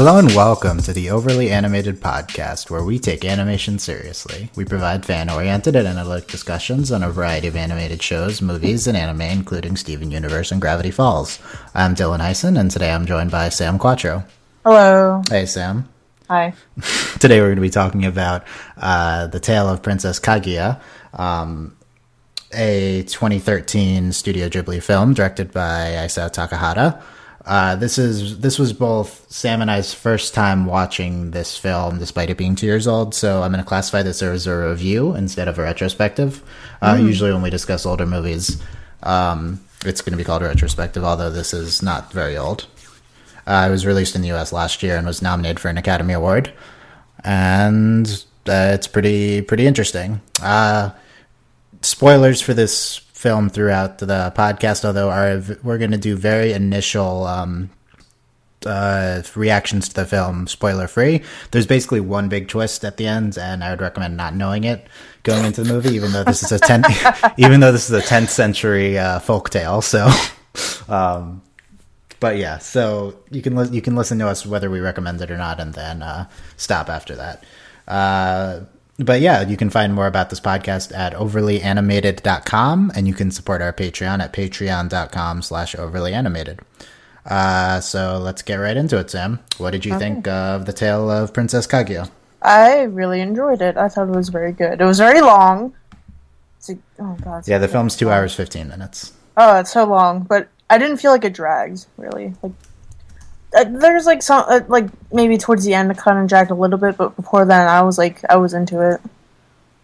Hello and welcome to the Overly Animated Podcast, where we take animation seriously. We provide fan oriented and analytic discussions on a variety of animated shows, movies, and anime, including Steven Universe and Gravity Falls. I'm Dylan Heisen, and today I'm joined by Sam Quattro. Hello. Hey, Sam. Hi. Today we're going to be talking about uh, The Tale of Princess Kaguya, um, a 2013 Studio Ghibli film directed by Isao Takahata. Uh, this is this was both Sam and I's first time watching this film, despite it being two years old. So I'm going to classify this as a review instead of a retrospective. Uh, Usually, when we discuss older movies, um, it's going to be called a retrospective. Although this is not very old. Uh, it was released in the U.S. last year and was nominated for an Academy Award, and uh, it's pretty pretty interesting. Uh, spoilers for this film throughout the podcast, although our, we're going to do very initial um, uh, reactions to the film, spoiler free. There's basically one big twist at the end, and I would recommend not knowing it going into the movie, even though this is a ten, even though this is a 10th century uh, folk tale. So, um, but yeah, so you can li- you can listen to us whether we recommend it or not, and then uh, stop after that. Uh, but yeah, you can find more about this podcast at overlyanimated.com and you can support our Patreon at patreon.com slash overlyanimated. Uh, so let's get right into it, Sam. What did you think of the tale of Princess Kaguya? I really enjoyed it. I thought it was very good. It was very long. A, oh god. Yeah, the film's two hours, 15 minutes. Oh, it's so long, but I didn't feel like it drags really. Like uh, there's like some uh, like maybe towards the end it kind of dragged a little bit, but before then I was like I was into it.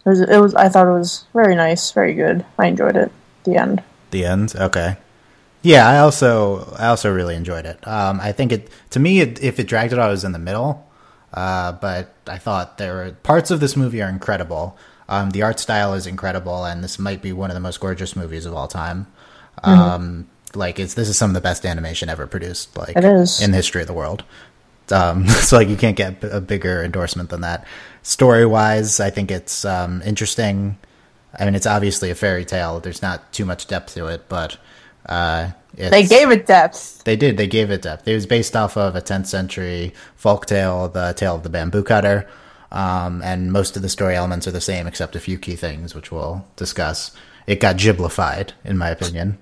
It was it was I thought it was very nice, very good. I enjoyed it. The end. The end? Okay. Yeah, I also I also really enjoyed it. Um, I think it to me it, if it dragged it out, it was in the middle. Uh, but I thought there were parts of this movie are incredible. Um, the art style is incredible, and this might be one of the most gorgeous movies of all time. Um, like it's this is some of the best animation ever produced, like It is. in the history of the world. Um, so like you can't get a bigger endorsement than that. Story wise, I think it's um, interesting. I mean, it's obviously a fairy tale. There's not too much depth to it, but uh, it's, They gave it depth. they did. They gave it depth. It was based off of a 10th century folk tale, the tale of the bamboo cutter. Um, and most of the story elements are the same, except a few key things, which we'll discuss. It got giblified, in my opinion,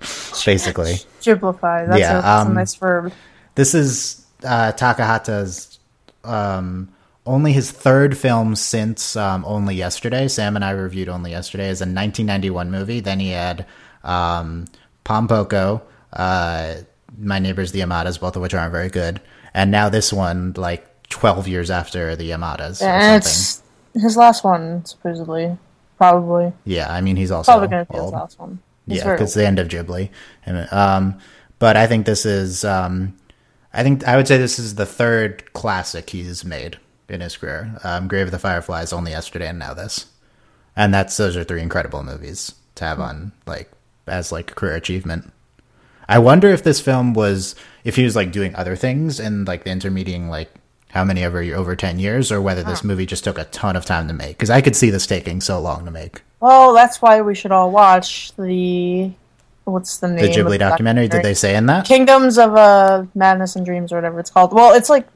basically. Giblified. That's, Yeah, a, that's um, a nice verb. This is uh, Takahata's um, only his third film since um, Only Yesterday. Sam and I reviewed Only Yesterday as a 1991 movie. Then he had um, Pompoko, uh, My Neighbors the Yamadas, both of which aren't very good. And now this one, like 12 years after the Yamadas something. it's his last one, supposedly. Probably. Yeah, I mean, he's also Probably going to be his last one. He's yeah, because the end of Ghibli. And, um, but I think this is, um, I think I would say this is the third classic he's made in his career. Um, Grave of the Fireflies, only yesterday, and now this, and that's those are three incredible movies to have on like as like career achievement. I wonder if this film was if he was like doing other things in like the intermediate like how many over over ten years, or whether this movie just took a ton of time to make. Because I could see this taking so long to make. Well, that's why we should all watch the what's the name? The Ghibli documentary, did they say in that? Kingdoms of uh, Madness and Dreams or whatever it's called. Well, it's like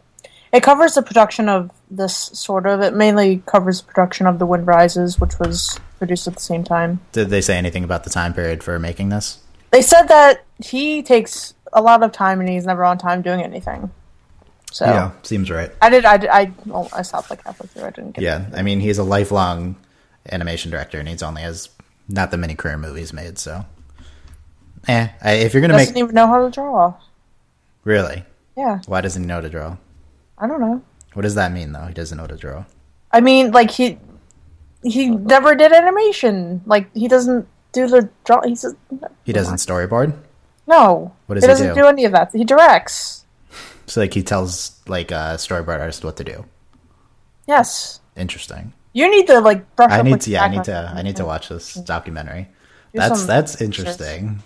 it covers the production of this sort of. It mainly covers the production of The Wind Rises, which was produced at the same time. Did they say anything about the time period for making this? They said that he takes a lot of time and he's never on time doing anything. So yeah, seems right. I did. I did, I well, I stopped like halfway through. I didn't get. Yeah, I mean he's a lifelong animation director, and he's only has not that many career movies made. So, eh, I, if you're gonna make it He Doesn't make even know how to draw. really, Yeah, why doesn't he know to draw? I don't know. What does that mean though? He doesn't know to draw. I mean, like he he never did animation. Like he doesn't do the draw. He's a, He doesn't storyboard. no. What does he he doesn't do? do? any of that. He directs. So like he tells like uh, a storyboard artist what to do. Yes. Interesting. You need to like brush I need to. Yeah, I need to. I need to watch this documentary. Do That's that's interesting.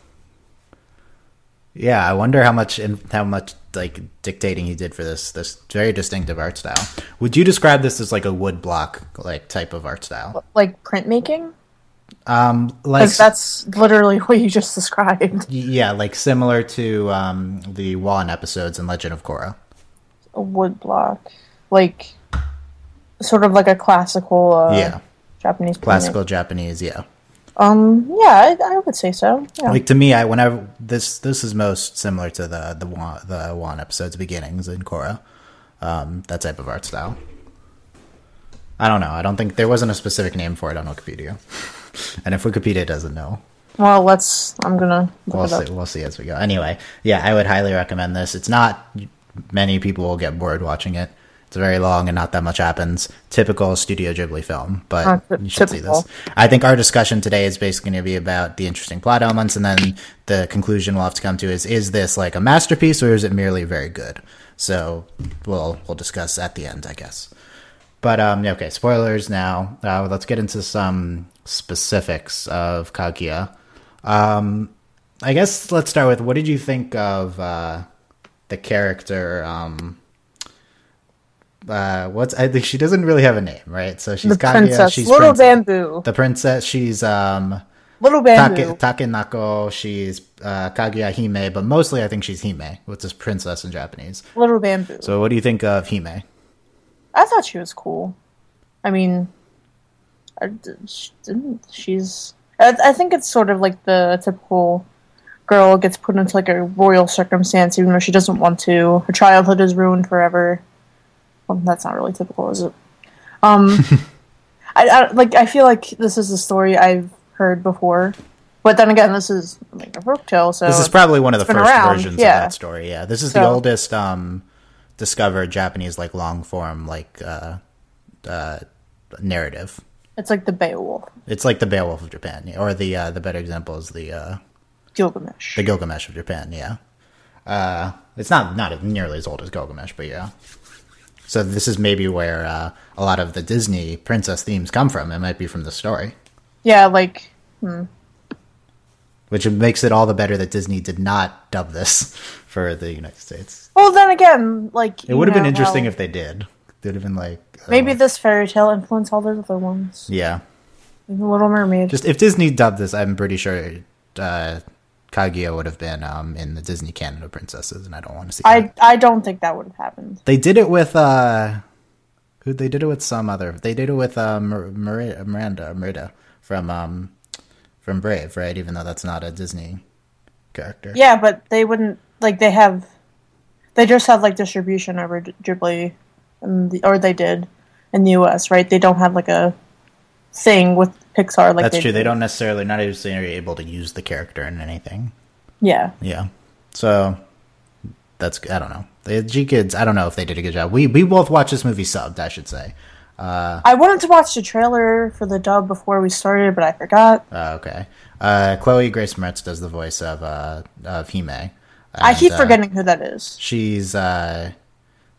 Yeah, I wonder how much in, how much like dictating he did for this this very distinctive art style. Would you describe this as like a wood block like type of art style? Like printmaking, Um, like that's literally what you just described. yeah, like similar to um the Wan episodes in Legend of Korra. a wood block, like sort of like a classical uh, yeah, Japanese classical Japanese. Yeah, Um, yeah, I, I would say so. Yeah. like to me, I whenever this this is most similar to the the one the one episode's beginnings in Korra, um, that type of art style. I don't know. I don't think there wasn't a specific name for it on Wikipedia, and if Wikipedia doesn't know, well, let's. I'm gonna look we'll see. We'll see as we go. Anyway, yeah, I would highly recommend this. It's not many people will get bored watching it. It's very long and not that much happens. Typical Studio Ghibli film, but Uh, ty- you should see this. I think our discussion today is basically going to be about the interesting plot elements, and then the conclusion we'll have to come to is: is this like a masterpiece or is it merely very good? So we'll we'll discuss at the end, I guess. But um, yeah, okay, spoilers now. Uh, let's get into some specifics of Kaguya. Um, I guess let's start with what did you think of uh, the character? Um, uh, what's I think she doesn't really have a name, right? So she's The Kaguya. princess, She's little princess- bamboo, the princess. She's um, little Take, bamboo. Takenoko. She's uh, Kaguya Hime, but mostly I think she's Hime, which is princess in Japanese. little bamboo. So what do you think of Hime? I thought she was cool. I mean, I d- she didn't she's. I, I think it's sort of like the typical girl gets put into like a royal circumstance, even though she doesn't want to. Her childhood is ruined forever. Well, that's not really typical, is it? Um, I, I like. I feel like this is a story I've heard before, but then again, this is like a folk tale, so This is probably one of the first around, versions yeah. of that story. Yeah, this is the oldest um, discovered Japanese like long form like uh, uh, narrative. It's like the Beowulf, It's like the Beowulf of Japan, or the uh, the better example is the uh, Gilgamesh. the Gilgamesh of Japan. Yeah, uh, it's not not nearly as old as Gilgamesh, but yeah. So this is maybe where uh, a lot of the Disney princess themes come from. It might be from the story, yeah, like which makes it all the better that Disney did not dub this for the United States. Well, then again, like It would have been interesting if they did. It would have been like uh, maybe this fairy tale influenced all those other ones. yeah. Like the Little Mermaid. Just if Disney dubbed this, I'm pretty sure uh, Kaguya would have been um, in the Disney Canada princesses, and I don't want to see. I that. I don't think that would have happened. They did it with uh, who? They did it with some other. They did it with uh, Mir- Mir- Miranda Merida from um, from Brave, right? Even though that's not a Disney character. Yeah, but they wouldn't like they have. They just have like distribution over Ghibli, and the, or they did in the U.S. Right? They don't have like a thing with Pixar. Like that's they true. They do. don't necessarily not necessarily able to use the character in anything. Yeah. Yeah. So that's I don't know. The GKIDS. I don't know if they did a good job. We we both watched this movie subbed. I should say. I wanted to watch the trailer for the dub before we started, but I forgot. Uh, okay. Uh, Chloe Grace Moretz does the voice of uh, of Hime. I keep uh, forgetting who that is. She's uh,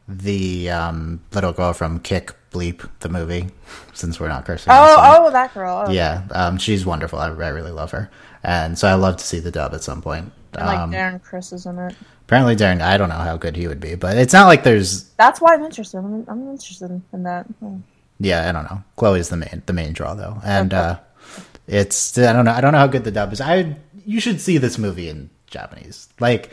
the um, little girl from Kick Bleep, the movie. Since we're not cursing. Oh, oh, that girl. Oh. yeah. Um, she's wonderful. I, I really love her, and so I love to see the dub at some point. And, like Um, Darren Criss is in it. apparently, Darren. I don't know how good he would be, but it's not like there's. That's why I'm interested. I'm, I'm interested in that. Oh. Yeah, I don't know. Chloe's the main the main draw though, and uh, it's I don't know. I don't know how good the dub is. I you should see this movie in Japanese. Like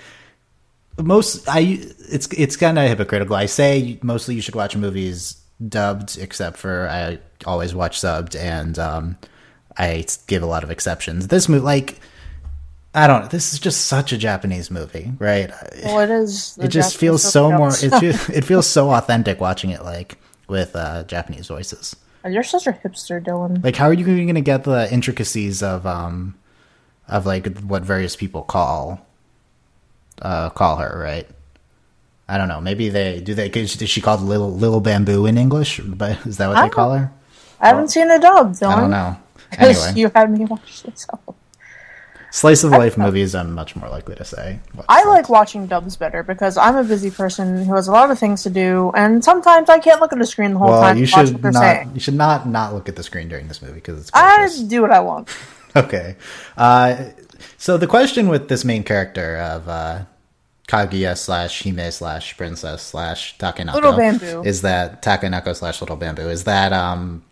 most, I it's it's kind of hypocritical. I say mostly you should watch movies dubbed, except for I always watch subbed, and um, I give a lot of exceptions. This movie, like. I don't. This is just such a Japanese movie, right? Well, it is. the it just Japanese feels so more. It feels, it feels so authentic watching it, like with uh, Japanese voices. You're such a hipster, Dylan. Like, how are you going to get the intricacies of um of like what various people call uh call her, right? I don't know. Maybe they do they is she called little little bamboo in English? But is that what I they call her? I haven't seen the dub, Dylan. I don't know. Anyway, you had me watch this. So. slice of life movies. I'm much more likely to say. I that? like watching dubs better because I'm a busy person who has a lot of things to do, and sometimes I can't look at the screen the whole Well, time. you should not. saying. You should not not look at the screen during this movie because it's I do what I want. Okay. Uh, so the question with this main character of uh, Kaguya slash Hime slash Princess slash Takenoko Little Bamboo. is that Takenoko slash Little Bamboo is that um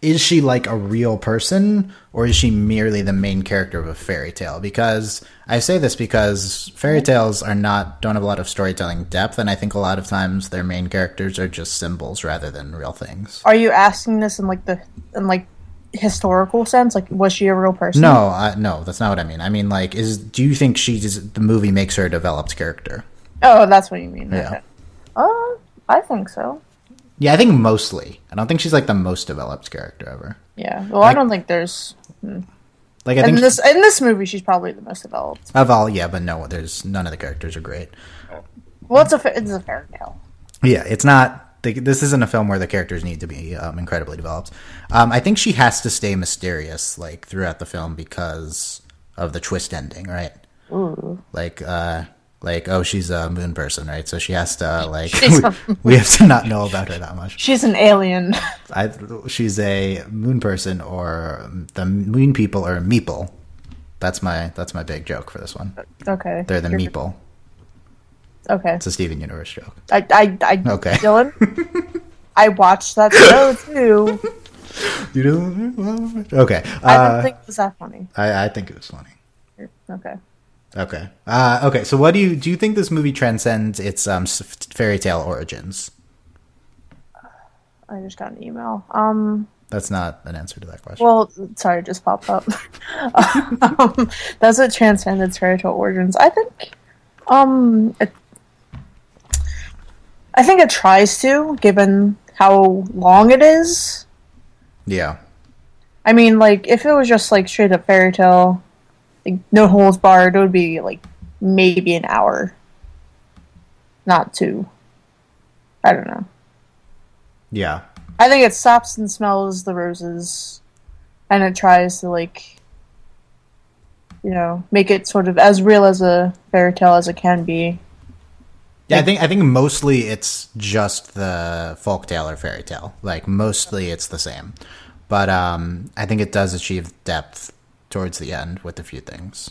is she like a real person or is she merely the main character of a fairy tale? Because I say this because fairy tales are not don't have a lot of storytelling depth, and I think a lot of times their main characters are just symbols rather than real things. Are you asking this in like the in like historical sense? Like, was she a real person? No, I, no, that's not what I mean. I mean, like, is do you think she just, the movie makes her a developed character? Oh, that's what you mean. Yeah. Okay. Uh, I think so. Yeah, I think mostly. I don't think she's like the most developed character ever. Yeah. Well, I don't think there's Like, I in think this in this movie she's probably the most developed. of all, yeah, but no, there's none of the characters are great. Well, it's a it's a fairy tale. Yeah, it's not. The- This isn't a film where the characters need to be um, incredibly developed. Um, I think she has to stay mysterious like throughout the film because of the twist ending, right? Ooh. Like, uh, like oh, she's a moon person, right? So she has to like She's a we, we have to not know about her that much. She's an alien. I, she's a moon person, or the moon people are meeple. That's my that's my big joke for this one. okay. They're the You're- meeple. Okay. It's a Steven Universe joke. I I I Okay. Dylan. I watched that show too. You know? Okay. I Uh, didn't think it was that funny. I, I think it was funny. Okay. Okay. Uh, okay. So, what do you do? You think this movie transcends its um, fairy tale origins? I just got an email. Um. That's not an answer to that question. Well, sorry, just popped up. um, does it transcend its fairy tale origins? I think. Um. It, I think it tries to, given how long it is. yeah. I mean, like, if it was just like straight up fairy tale, like no holes barred, it would be like maybe an hour, not two. I don't know. Yeah. I think it stops and smells the roses, and it tries to like, you know, make it sort of as real as a fairy tale as it can be. Yeah, I think I think mostly it's just the folktale or fairy tale. Like mostly it's the same, but um, I think it does achieve depth towards the end with a few things.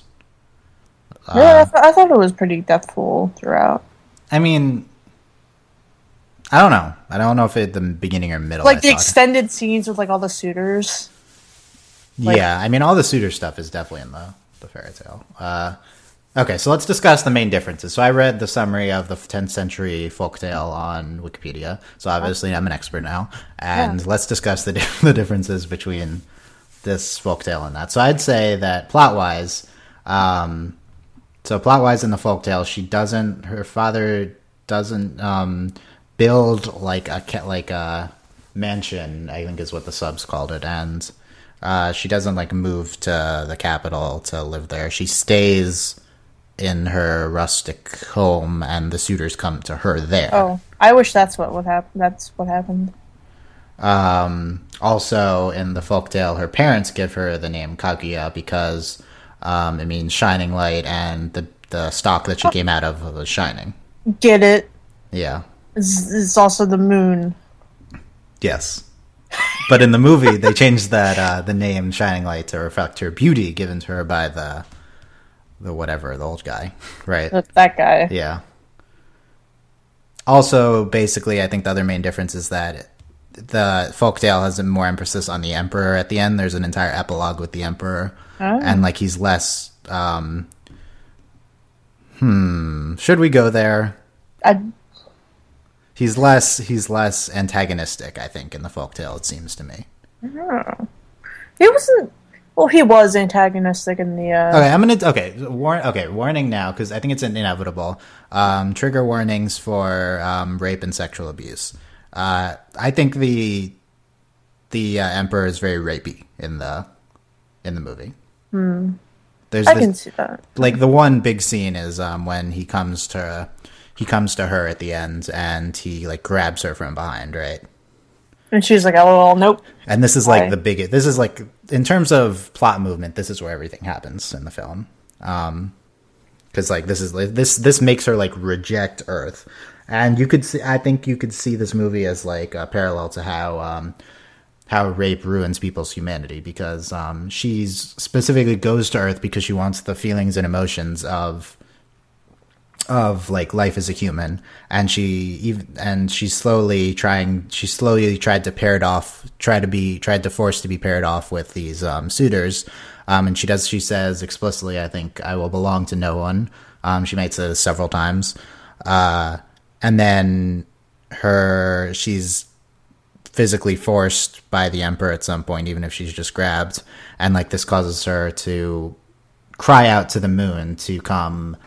yeah, I, th- I thought it was pretty depthful throughout. I mean, I don't know. I don't know if it the beginning or middle. Like I the thought. extended scenes with like all the suitors. like- yeah, I mean, all the suitor stuff is definitely in the the fairy tale. Uh, okay, so let's discuss the main differences. So I read the summary of the 10th century folktale on Wikipedia. So obviously I'm an expert now, and Yeah. let's discuss the di- the differences between this folktale and that. So I'd say that plot wise, um, so plot wise in the folktale, she doesn't. Her father doesn't um, build like a like a mansion. I think is what the subs called it, and uh, she doesn't like move to the capital to live there. She stays in her rustic home, and the suitors come to her there. Oh, I wish that's what would happen. That's what happened. Um, also, in the folktale, her parents give her the name Kaguya because um, it means shining light, and the the stock that she came out of was shining. Get it? Yeah. It's, it's also the moon. Yes. But in the movie, they changed that uh, the name Shining Light to reflect her beauty given to her by the the whatever the old guy, right? That, that guy. Yeah. Also, basically, I think the other main difference is that the folktale has a more emphasis on the emperor at the end. There's an entire epilogue with the emperor, Oh. and like he's less. Um, hmm. Should we go there? I, He's less. He's less antagonistic. I think in the folktale, it seems to me. he wasn't. Well, he was antagonistic in the. Uh, Okay, I'm gonna. Okay, war, Okay, warning now because I think it's inevitable. Um, trigger warnings for um, rape and sexual abuse. Uh, I think the the uh, emperor is very rapey in the in the movie. There's I this- can see that. like the one big scene is um, when he comes to he comes to her at the end and he like grabs her from behind, right? And she's like, "Oh, well, nope." And this is like Why? the biggest. This is like in terms of plot movement. This is where everything happens in the film. Um, because like this is this this makes her like reject Earth, and you could see. I think you could see this movie as like a parallel to how um how rape ruins people's humanity because um she's specifically goes to Earth because she wants the feelings and emotions of of like life as a human. And she even and she's slowly trying she slowly tried to pair it off try to be tried to force to be paired off with these um, suitors. Um, and she does she says explicitly i think i will belong to no one. Um, she makes it several times. Uh, and then her she's physically forced by the emperor at some point even if she's just grabbed. And like this causes her to cry out to the moon to come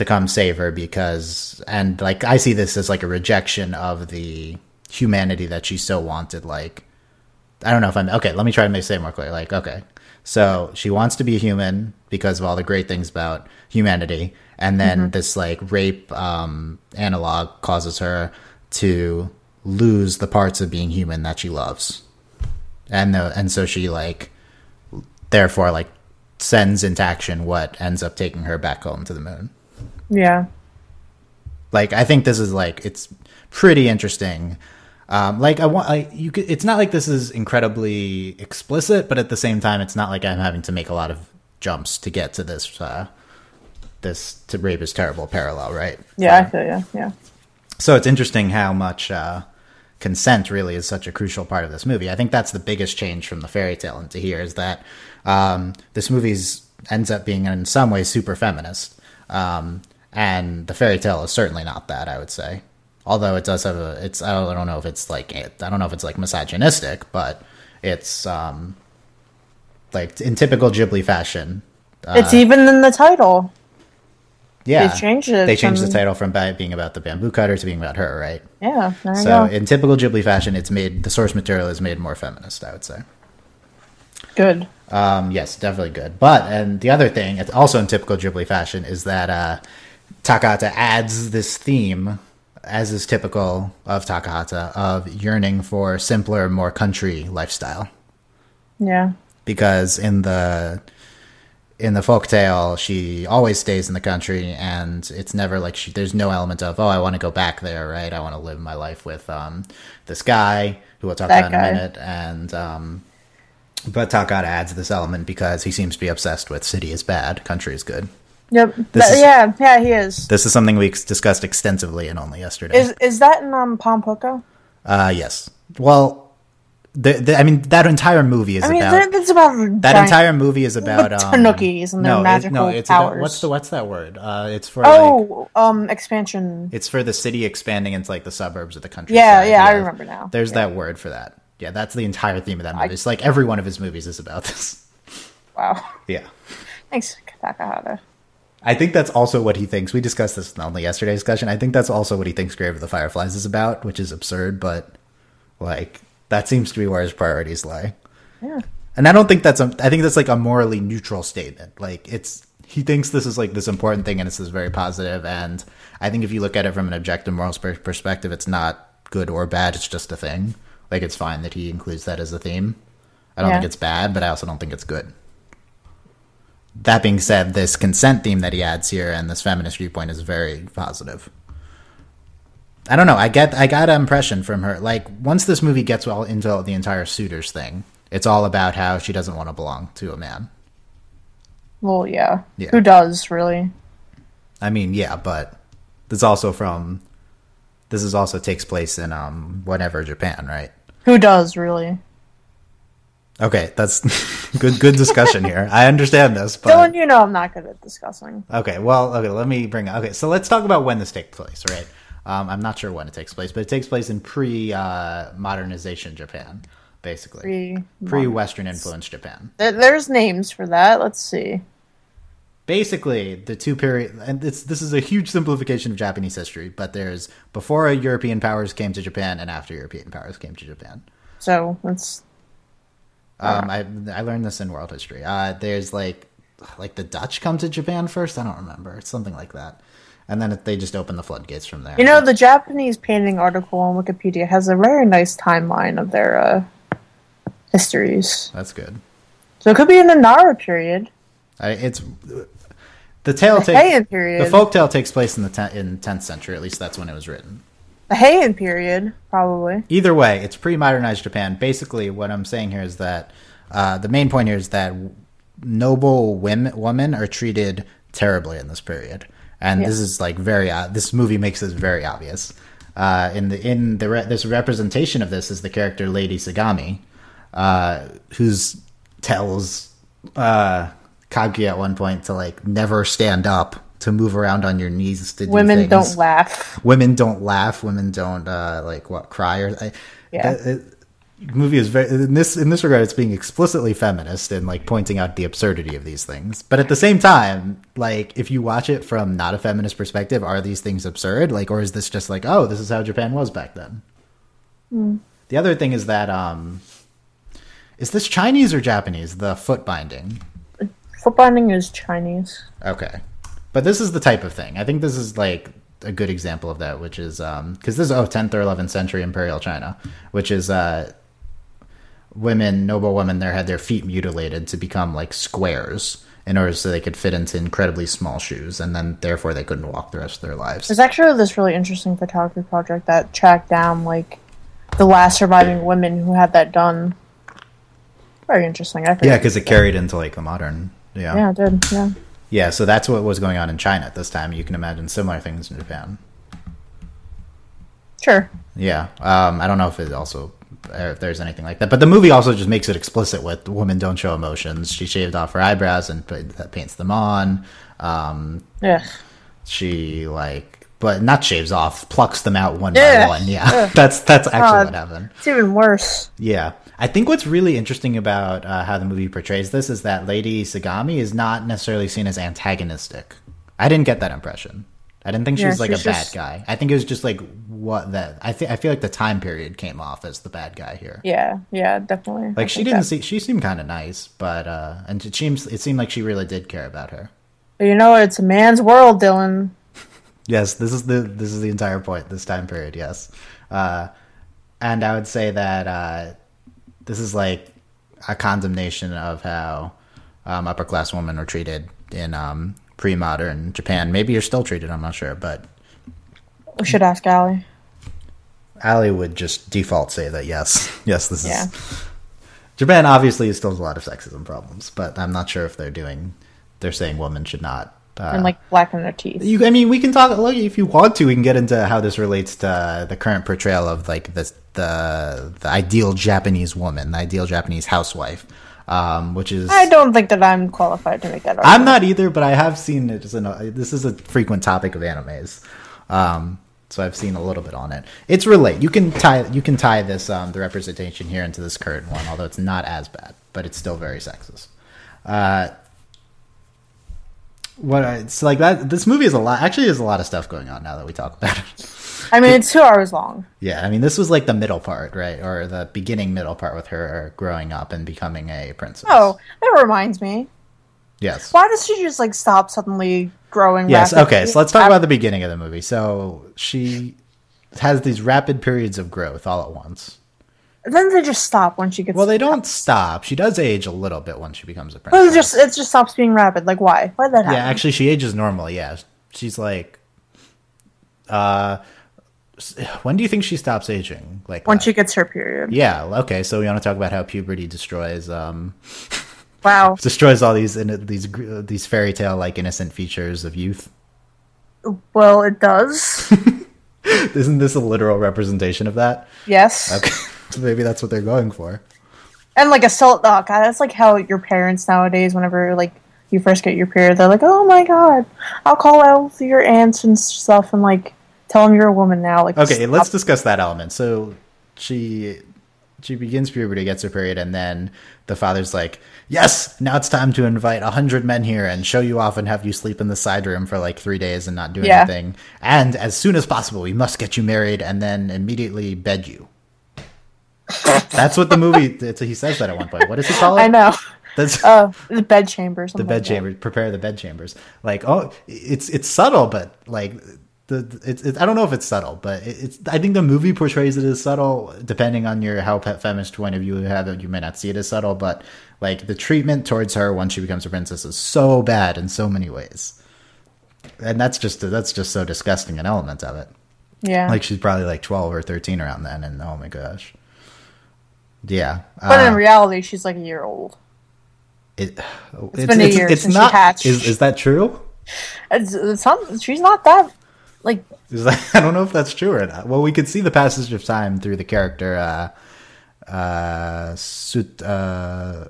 to come save her because and like I see this as like a rejection of the humanity that she so wanted like I don't know if I'm okay, let me try to say it more clear. Like, okay. So she wants to be human because of all the great things about humanity, and then mm-hmm. this like rape um, analog causes her to lose the parts of being human that she loves, and the, and so she like therefore like sends into action what ends up taking her back home to the moon. Yeah. Like I think this is like it's pretty interesting. Um, like I want, like you could. It's not like this is incredibly explicit, but at the same time, it's not like I'm having to make a lot of jumps to get to this. Uh, this to rape is terrible parallel, right? Yeah, I feel yeah, yeah. So it's interesting how much uh, consent really is such a crucial part of this movie. I think that's the biggest change from the fairy tale into here is that um, this movie ends up being in some ways super feminist. Um, and the fairy tale is certainly not that. I would say, although it does have a. It's I don't, I don't know if it's like I don't know if it's like misogynistic, but it's um like in typical Ghibli fashion. Uh, it's even in the title. Yeah, they changed it. They changed from... the title from being about the bamboo cutter to being about her, right? Yeah. so in typical Ghibli fashion, it's made the source material is made more feminist. I would say. Good. Um, yes, definitely good. But and the other thing, it's also in typical Ghibli fashion, is that uh, Takahata adds this theme, as is typical of Takahata, of yearning for simpler, more country lifestyle. Yeah. Because in the in the folk tale, she always stays in the country, and it's never like she. There's no element of oh, I want to go back there, right? I want to live my life with um, this guy who we'll talk that about guy. in a minute, and um, but Takahata adds this element because he seems to be obsessed with city is bad, country is good. Yep. Is, yeah, yeah, he is. This is something we discussed extensively and only yesterday. Is is that in um Pom Uh yes. Well, the, the, I mean that entire movie is I mean, about. It's about that entire movie is about um, tanukis and their no, magical it, no, it's powers. About, what's the what's that word? Uh, it's for oh, like, um, expansion. It's for the city expanding into like the suburbs of the country. Yeah, yeah, I remember now. There's yeah. that word for that. Yeah, that's the entire theme of that movie. I, it's like every one of his movies is about this. Wow. Yeah. Thanks, Takahata. I think that's also what he thinks. We discussed this in the yesterday's discussion. I think that's also what he thinks Grave of the Fireflies is about, which is absurd, but like that seems to be where his priorities lie. Yeah. And I don't think that's a, I think that's like a morally neutral statement. Like it's he thinks this is like this important thing and this is very positive and I think if you look at it from an objective moral perspective it's not good or bad, it's just a thing. Like it's fine that he includes that as a theme. I don't yeah. think it's bad, but I also don't think it's good that being said, this consent theme that he adds here and this feminist viewpoint is very positive. I don't know. I get I got an impression from her. Like once this movie gets well into the entire suitors thing, it's all about how she doesn't want to belong to a man. Well, yeah. yeah. Who does really? I mean, yeah, but this also from this is also takes place in um whatever Japan, right? Who does really? Okay, that's good. Good discussion here. I understand this, but Dylan, you know I'm not good at discussing. Okay, well, okay. Let me bring. Okay, so let's talk about when this takes place. Right. Um, I'm not sure when it takes place, but it takes place in pre-modernization uh, Japan, basically pre-Western influence Japan. There's names for that. Let's see. Basically, the two period, and this this is a huge simplification of Japanese history, but there's before European powers came to Japan and after European powers came to Japan. So let's um, I I learned this in world history. Uh, there's like like the Dutch come to Japan first. I don't remember. It's something like that. And then they just open the floodgates from there. You know, the Japanese painting article on Wikipedia has a very nice timeline of their uh, histories. That's good. So it could be in the Nara period. I, it's the tale the takes period. The folk tale takes place in the ten, in tenth century. At least that's when it was written. The Heian period, probably. Either way, it's pre-modernized Japan. Basically, what I'm saying here is that uh, the main point here is that noble women women are treated terribly in this period, and Yeah. this is like very uh, this movie makes this very obvious. Uh, in the in the re- this representation of this is the character Lady Sagami, uh, who's tells uh, Kaguya at one point to like never stand up, to move around on your knees to do Women things. don't laugh. Women don't laugh. Women don't uh, like what cry or. I, Yeah. that- it- movie is very in this in this regard it's being explicitly feminist and like pointing out the absurdity of these things but at the same time like if you watch it from not a feminist perspective are these things absurd like or is this just like oh this is how japan was back then the other thing is that um is this chinese or japanese the foot binding Foot binding is Chinese. Okay. But this is the type of thing. I think this is like a good example of that, which is um because this is oh 10th or 11th century imperial China, which is uh women, noble women there had their feet mutilated to become like squares in order so they could fit into incredibly small shoes and then therefore they couldn't walk the rest of their lives. There's actually this really interesting photography project that tracked down like the last surviving women who had that done. Very interesting. I think. Yeah, because it carried into like the modern. Yeah. yeah, it did. Yeah. Yeah, so that's what was going on in China at this time. You can imagine similar things in Japan. Sure. Yeah, um, I don't know if it also or if there's anything like that, but the movie also just makes it explicit with women don't show emotions. She shaved off her eyebrows and put, that paints them on. Um, Yeah. she like, but not shaves off, plucks them out one by one. Yeah, that's that's actually God. what happened. It's even worse. Yeah. I think what's really interesting about uh, how the movie portrays this is that Lady Sagami is not necessarily seen as antagonistic. I didn't get that impression. I didn't think she Yeah, was like a bad guy. I think it was just like what that. I think I feel like the time period came off as the bad guy here. Yeah. Yeah. Definitely. I Like she didn't that- see. She seemed kind of nice, but uh, and it seems it seemed like she really did care about her. But you know, it's a man's world, Dylan. Yes, this is the this is the entire point. This time period, yes, uh, and I would say that uh, this is like a condemnation of how um, upper class women were treated in um, pre modern Japan. Maybe you're still treated. I'm not sure, but We should ask Allie. Ali would just default say that yes, yes, this Yeah. is Japan. Obviously, still has a lot of sexism problems, but I'm not sure if they're doing. They're saying women should not. Uh, and like blacken their teeth. You, I mean, we can talk. Look, if you want to, we can get into how this relates to the current portrayal of like the the the ideal Japanese woman, the ideal Japanese housewife, um, which is. I don't think that I'm qualified to make that I'm not either, but I have seen it. As an, this is a frequent topic of animes, um, so I've seen a little bit on it. It's relate. You can tie. You can tie this um, the representation here into this current one, although it's not as bad, but it's still very sexist. Uh, what I- it's like that. This movie is a lot. Actually, there's a lot of stuff going on now that we talk about it. I mean, it's two hours long. Yeah, I mean, this was like the middle part, right, or the beginning middle part with her growing up and becoming a princess. Oh, that reminds me. yes. Why does she just like stop suddenly growing? Yes. rapidly? Okay. So let's talk about the beginning of the movie. So she has these rapid periods of growth all at once. Then they just stop when she gets. Well, they don't stop. She does age a little bit once she becomes a Well, it just it just stops being rapid. Like why? Why that happen? yeah, actually, she ages normally. Yeah, she's like, uh, when do you think she stops aging? Like when that? she gets her period. Yeah. Okay. So we want to talk about how puberty destroys um Wow. destroys all these in, these uh, these fairy tale like innocent features of youth. Well, it does. Isn't this a literal representation of that? yes. Okay. So maybe that's what they're going for. And like a cell. Oh god, that's like how your parents nowadays, whenever like you first get your period, they're like, "Oh my god, I'll call out your aunts and stuff and like tell them you're a woman now." Like, Okay, stop. let's discuss that element. So she she begins puberty, gets her period, and then the father's like, "Yes, now it's time to invite a hundred men here and show you off and have you sleep in the side room for like three days and not do Yeah. anything. And as soon as possible, we must get you married and then immediately bed you." That's what the movie. it's- He says that at one point. What does he call it? I know. That's Uh, the bed chamber. the bed chambers. Prepare the bed chambers. Like, oh, it's it's subtle, but like the it's, it's I don't know if it's subtle, but it's I think the movie portrays it as subtle. Depending on your how feminist point of view you have it, you may not see it as subtle, but like the treatment towards her once she becomes a princess is so bad in so many ways, and that's just that's just so disgusting an element of it. Yeah. Like she's probably like twelve or thirteen around then, and oh my gosh, yeah. but in uh, reality, she's like a year old. it, It's been a year it's since she not. hatched. Is is that true? It's, it's not, she's not that like that- I don't know if that's true or not. Well, we could see the passage of time through the character uh, uh, Sut, uh,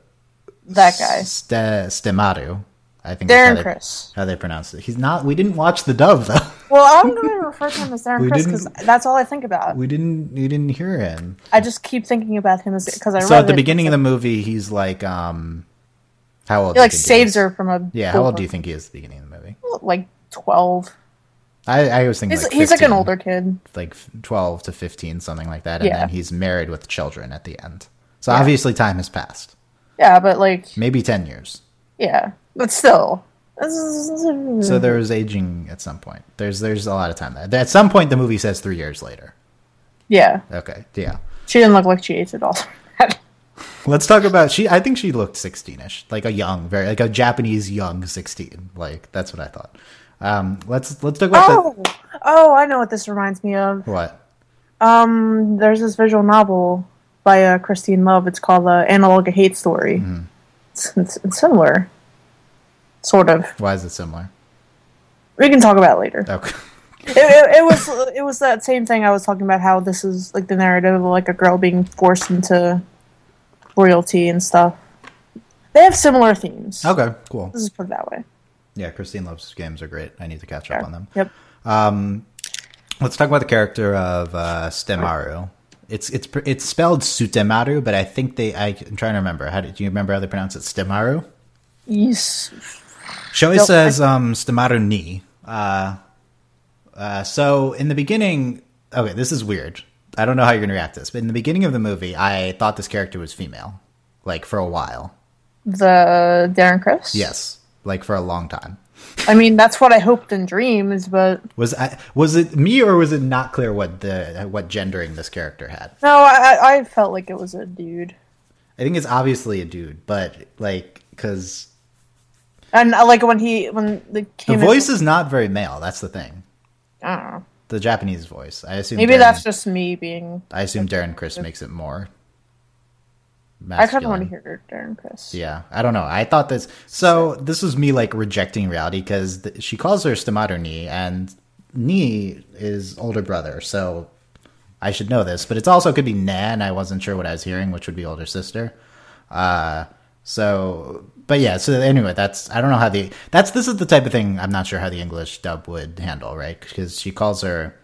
that guy. Ste- Stemaru. I think Darren how they, Chris. how they pronounce it. He's not. We didn't watch the dub though. Well, I'm going to refer to him as Darren Criss because that's all I think about. We didn't. We didn't hear him. I just keep thinking about him as because I So at the beginning of the movie, he's like, um, how old? he you like think saves is? her from a Yeah, how old do you think he is at the beginning of the movie? Like twelve. I, I was thinking He's like he's like an older kid. like twelve to fifteen, something like that, and Yeah. then he's married with children at the end. So Yeah. obviously, time has passed. Yeah, but like Maybe ten years. yeah, but still. So there was aging at some point. There's there's a lot of time there. At some point, the movie says three years later. yeah, Okay, yeah. she didn't look like she aged at all. Let's talk about she. I think she looked sixteen-ish, like a young, very like a Japanese young sixteen. Like that's what I thought. Um, let's let's talk about oh, oh, I know what this reminds me of. the what. Um, there's this visual novel by uh, Christine Love. It's called uh, "Analog a Hate Story." Mm-hmm. It's, it's, it's similar, sort of. Why is it similar? We can talk about it later. Okay. it, it, it was it was that same thing I was talking about. How this is like the narrative of like a girl being forced into royalty and stuff. They have similar themes. Okay. Cool. Let's just put it that way. Yeah, Christine Love's games are great. I need to catch up on them. Yep. Um, let's talk about the character of uh, Stemaru. It's it's it's spelled Sutemaru, but I think they. I, I'm trying to remember. How do, do you remember how they pronounce it? Stemaru. Yes. Always Nope, says um, Stemaru ni. Uh, uh, so in the beginning, okay, this is weird. I don't know how you're gonna react to this, but in the beginning of the movie, I thought this character was female, like for a while. The Darren Criss. Yes, like for a long time. I mean, that's what I hoped in dreams, but Was I, was it me or was it not clear what the what gendering this character had? no, I, I- I felt like it was a dude. I think it's obviously a dude, but like because And I like when he when the the came in- voice is not very male. That's the thing. I don't know. The Japanese voice. I assume Maybe Darren, that's just me being. I assume Darren Criss makes it more. I kind of want to hear Darren Criss. Yeah, I don't know. I thought this. So this was me like rejecting reality because th- she calls her Stamato Ni, and Ni is older brother. So I should know this, but it's also could be Nan. I wasn't sure what I was hearing, which would be older sister. Uh, so, but yeah. So anyway, that's I don't know how the that's this is the type of thing I'm not sure how the English dub would handle, right? Because she calls her.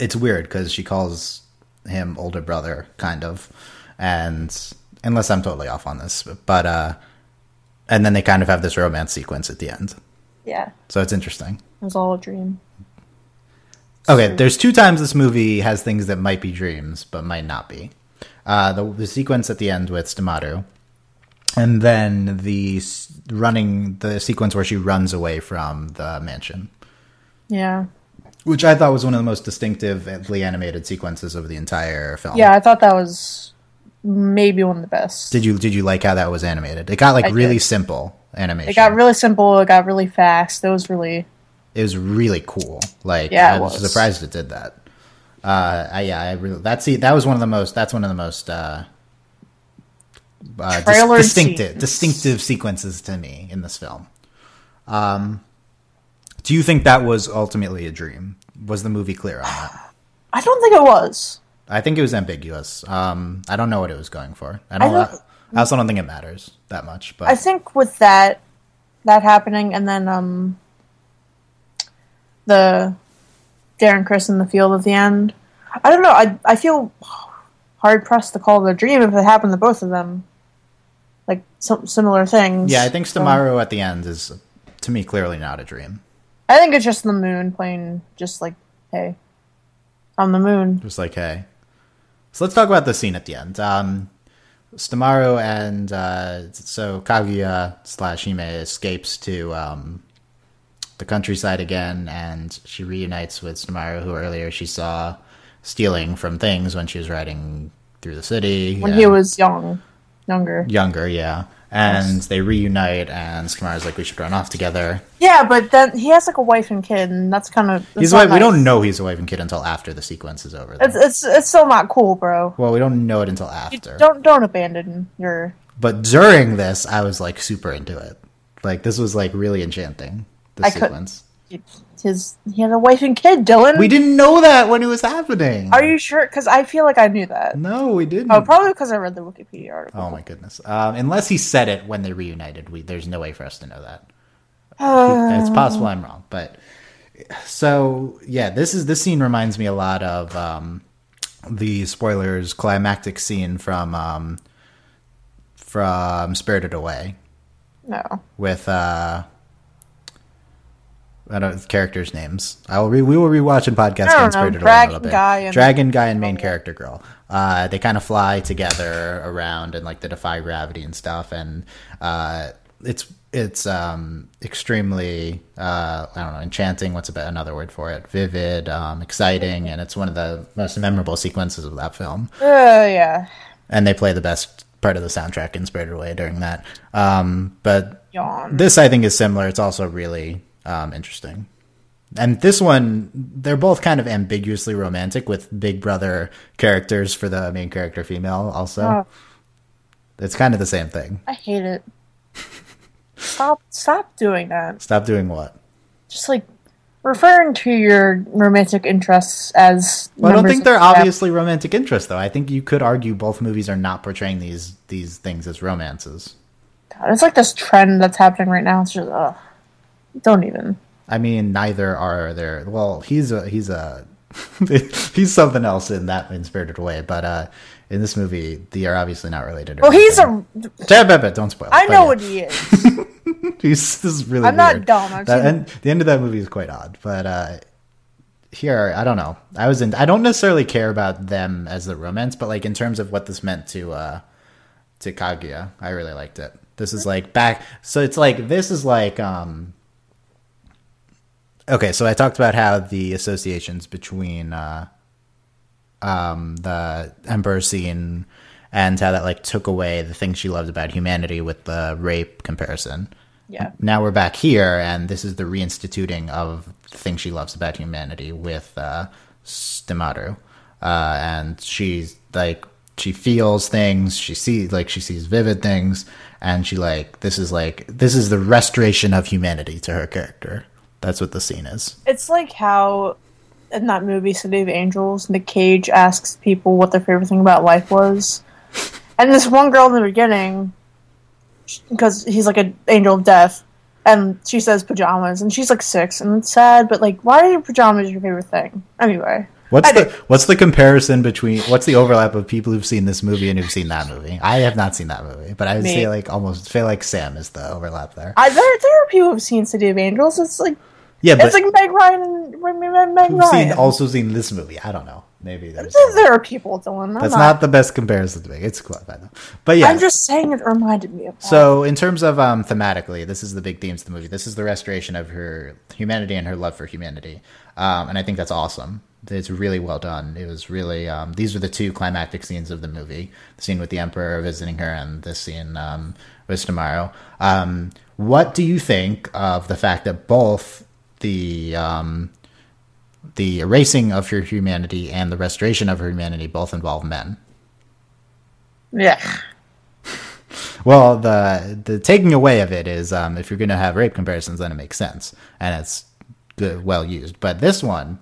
It's weird because she calls him older brother, kind of, and unless I'm totally off on this, but uh, and then they kind of have this romance sequence at the end, Yeah, so it's interesting. it was all a dream. Okay, there's two times this movie has things that might be dreams but might not be. Uh, the the sequence at the end with Stamato, and then the running the sequence where she runs away from the mansion, Yeah, which I thought was one of the most distinctively animated sequences of the entire film. yeah. I thought that was maybe one of the best. Did you did you like how that was animated? It got like I really did. simple animation. It got really simple. It got really fast. It was really it was really cool. Like Yeah, I was, was. surprised it did that. Uh, I, yeah, I really that's that was one of the most that's one of the most uh, uh, dis- distinctive scenes. distinctive sequences to me in this film. Um, do you think that was ultimately a dream? Was the movie clear on that? I don't think it was. I think it was ambiguous. Um, I don't know what it was going for. I don't. don't- I, also don't think it matters that much. But I think with that that happening and then um the Darren Criss in the field at the end. I don't know. I I feel hard pressed to call it a dream if it happened to both of them. Like some similar things. yeah, I think So, Stamaru at the end is to me clearly not a dream. I think it's just the moon playing just like, hey. On the moon. Just like, hey. So let's talk about the scene at the end. Um, Stamaru and uh, so Kaguya slash Hime escapes to um, the countryside again, and she reunites with Stamaru, who earlier she saw stealing from things when she was riding through the city. When he was young. Younger. younger, yeah. And they reunite, and Stamaru's like, we should run off together. Yeah, but then he has like a wife and kid and that's kinda that's He's not like, we don't know he's a wife and kid until after the sequence is over. though. It's it's it's still not cool, bro. well, we don't know it until You after. don't don't abandon your But during this, I was like super into it. Like this was like really enchanting. the sequence couldn't. His he had a wife and kid. Dylan, We didn't know that when it was happening. Are you sure? Because I feel like I knew that. No, we didn't. Oh, probably because I read the Wikipedia article. Oh my goodness. Um, unless he said it when they reunited, we there's no way for us to know that. Uh, it's possible I'm wrong, but so yeah, this is this scene reminds me a lot of um, the spoilers climactic scene from um, from Spirited Away no. with uh, I don't characters' names. I will re, we will rewatch and podcast I don't on know, Spirited Away a Dragon little bit. Guy and- Dragon guy and main character girl. Uh, they kind of fly together around and like they defy gravity and stuff, and uh, it's it's um, extremely uh, I don't know enchanting. What's about another word for it? Vivid, um, exciting, and it's one of the most memorable sequences of that film Uh, yeah. and they play the best part of the soundtrack in Spirited Away during that. Um, but Yawn. this, I think, is similar. It's also really um, interesting. And this one, they're both kind of ambiguously romantic with Big Brother characters for the main character female, also. Oh, It's kind of the same thing. I hate it. stop! Stop doing that. Stop doing what? Just like referring to your romantic interests as. Well, I don't think they're obviously romantic interests, though. I think you could argue both movies are not portraying these these things as romances. God, it's like this trend that's happening right now. It's just, ugh. Don't even. I mean, neither are there. Well, he's a he's a he's something else in that in way, but uh, in this movie, they are obviously not related. Well, he's a. Don't spoil. it, I know yeah. what he is. He's, this is really. I'm not dumb, I've That end, the end of that movie is quite odd, but uh, here I don't know. I was in. I don't necessarily care about them as the romance, but like in terms of what this meant to uh, to Kaguya, I really liked it. This is like back. So it's like this is like um. Okay, so I talked about how the associations between uh, um, the Emperor scene and how that like took away the things she loved about humanity with the rape comparison. Yeah. Now we're back here, and this is the reinstituting of the thing she loves about humanity with uh, Sutemaru, uh, and she's like she feels things, she sees like she sees vivid things, and she like this is like this is the restoration of humanity to her character. That's what the scene is. It's like how in that movie City of Angels, Nick Cage asks people what their favorite thing about life was, and this one girl in the beginning, because he's like an angel of death, and she says pajamas, and she's like six, and it's sad, but like, why are pajamas your favorite thing? Anyway, What's I the did- what's the comparison between what's the overlap of people who've seen this movie and who've seen that movie? I have not seen that movie, but I would Me. say like almost feel like Sam is the overlap there. I, there there are people who've seen City of Angels. It's like Yeah, but it's like Meg Ryan and Meg, Ryan. seen also seen this movie. I don't know. Maybe there's there are people, Dylan. I'm that's not, the best comparison to make. It's cool, I know. But yeah, I'm just saying it reminded me of. that. So, in terms of um, thematically, this is the big themes of the movie. This is the restoration of her humanity and her love for humanity, um, and I think that's awesome. It's really well done. It was really um, these are the two climactic scenes of the movie: the scene with the emperor visiting her, and this scene um, with Tomorrow. Um, what do you think of the fact that both the um, the erasing of her humanity and the restoration of her humanity both involve men? yeah. Well, the the taking away of it is um, if you're going to have rape comparisons, then it makes sense and it's good, well used. But this one,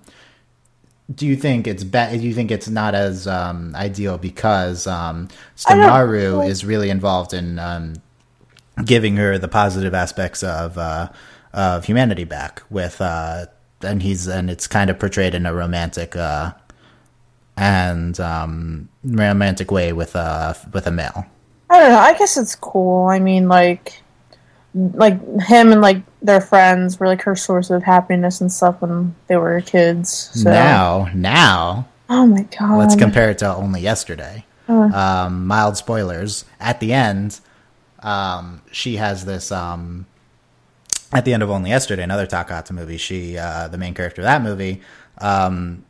do you think it's bad? Do you think it's not as um, ideal because um, Sutemaru is really involved in um, giving her the positive aspects of uh, of humanity back with, uh, and he's and it's kind of portrayed in a romantic uh, and um, romantic way with a with a male. I don't know. I guess it's cool. I mean, like, like him and like their friends were like her source of happiness and stuff when they were kids. So Now, now, oh my god, let's compare it to only yesterday. Um, mild spoilers. At the end, um, she has this. Um, at the end of only yesterday, another Takahata movie. She, uh, the main character of that movie, um,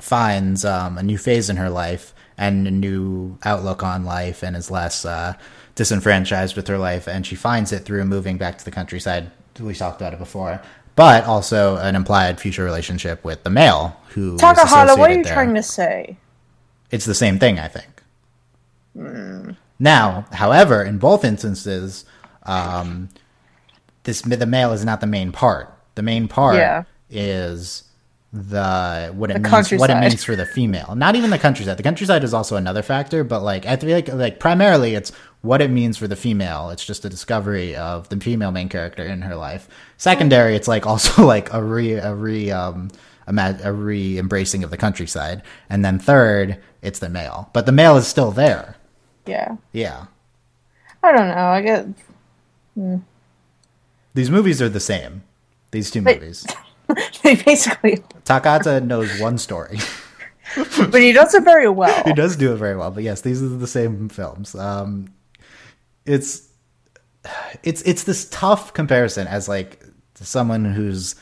finds um, a new phase in her life and a new outlook on life, and is less uh, disenfranchised with her life. And she finds it through moving back to the countryside. We talked about it before. But also an implied future relationship with the male who. Takahata. What are you there trying to say? it's the same thing, I think. Now, however, in both instances, um, this the male is not the main part The main part Yeah. is the what it The means what it means for the female. Not even the countryside. The countryside is also another factor, but like I feel like like primarily it's what it means for the female. It's just a discovery of the female main character in her life. Secondary, it's like also like a re a re um a re embracing of the countryside. And then third, it's the male. But the male is still there. Yeah. Yeah. I don't know. I get These movies are the same. These two Wait. movies. they basically, Takata knows one story. but he does it very well. he does do it very well. But yes, these are the same films. Um, it's it's it's this tough comparison as like someone who's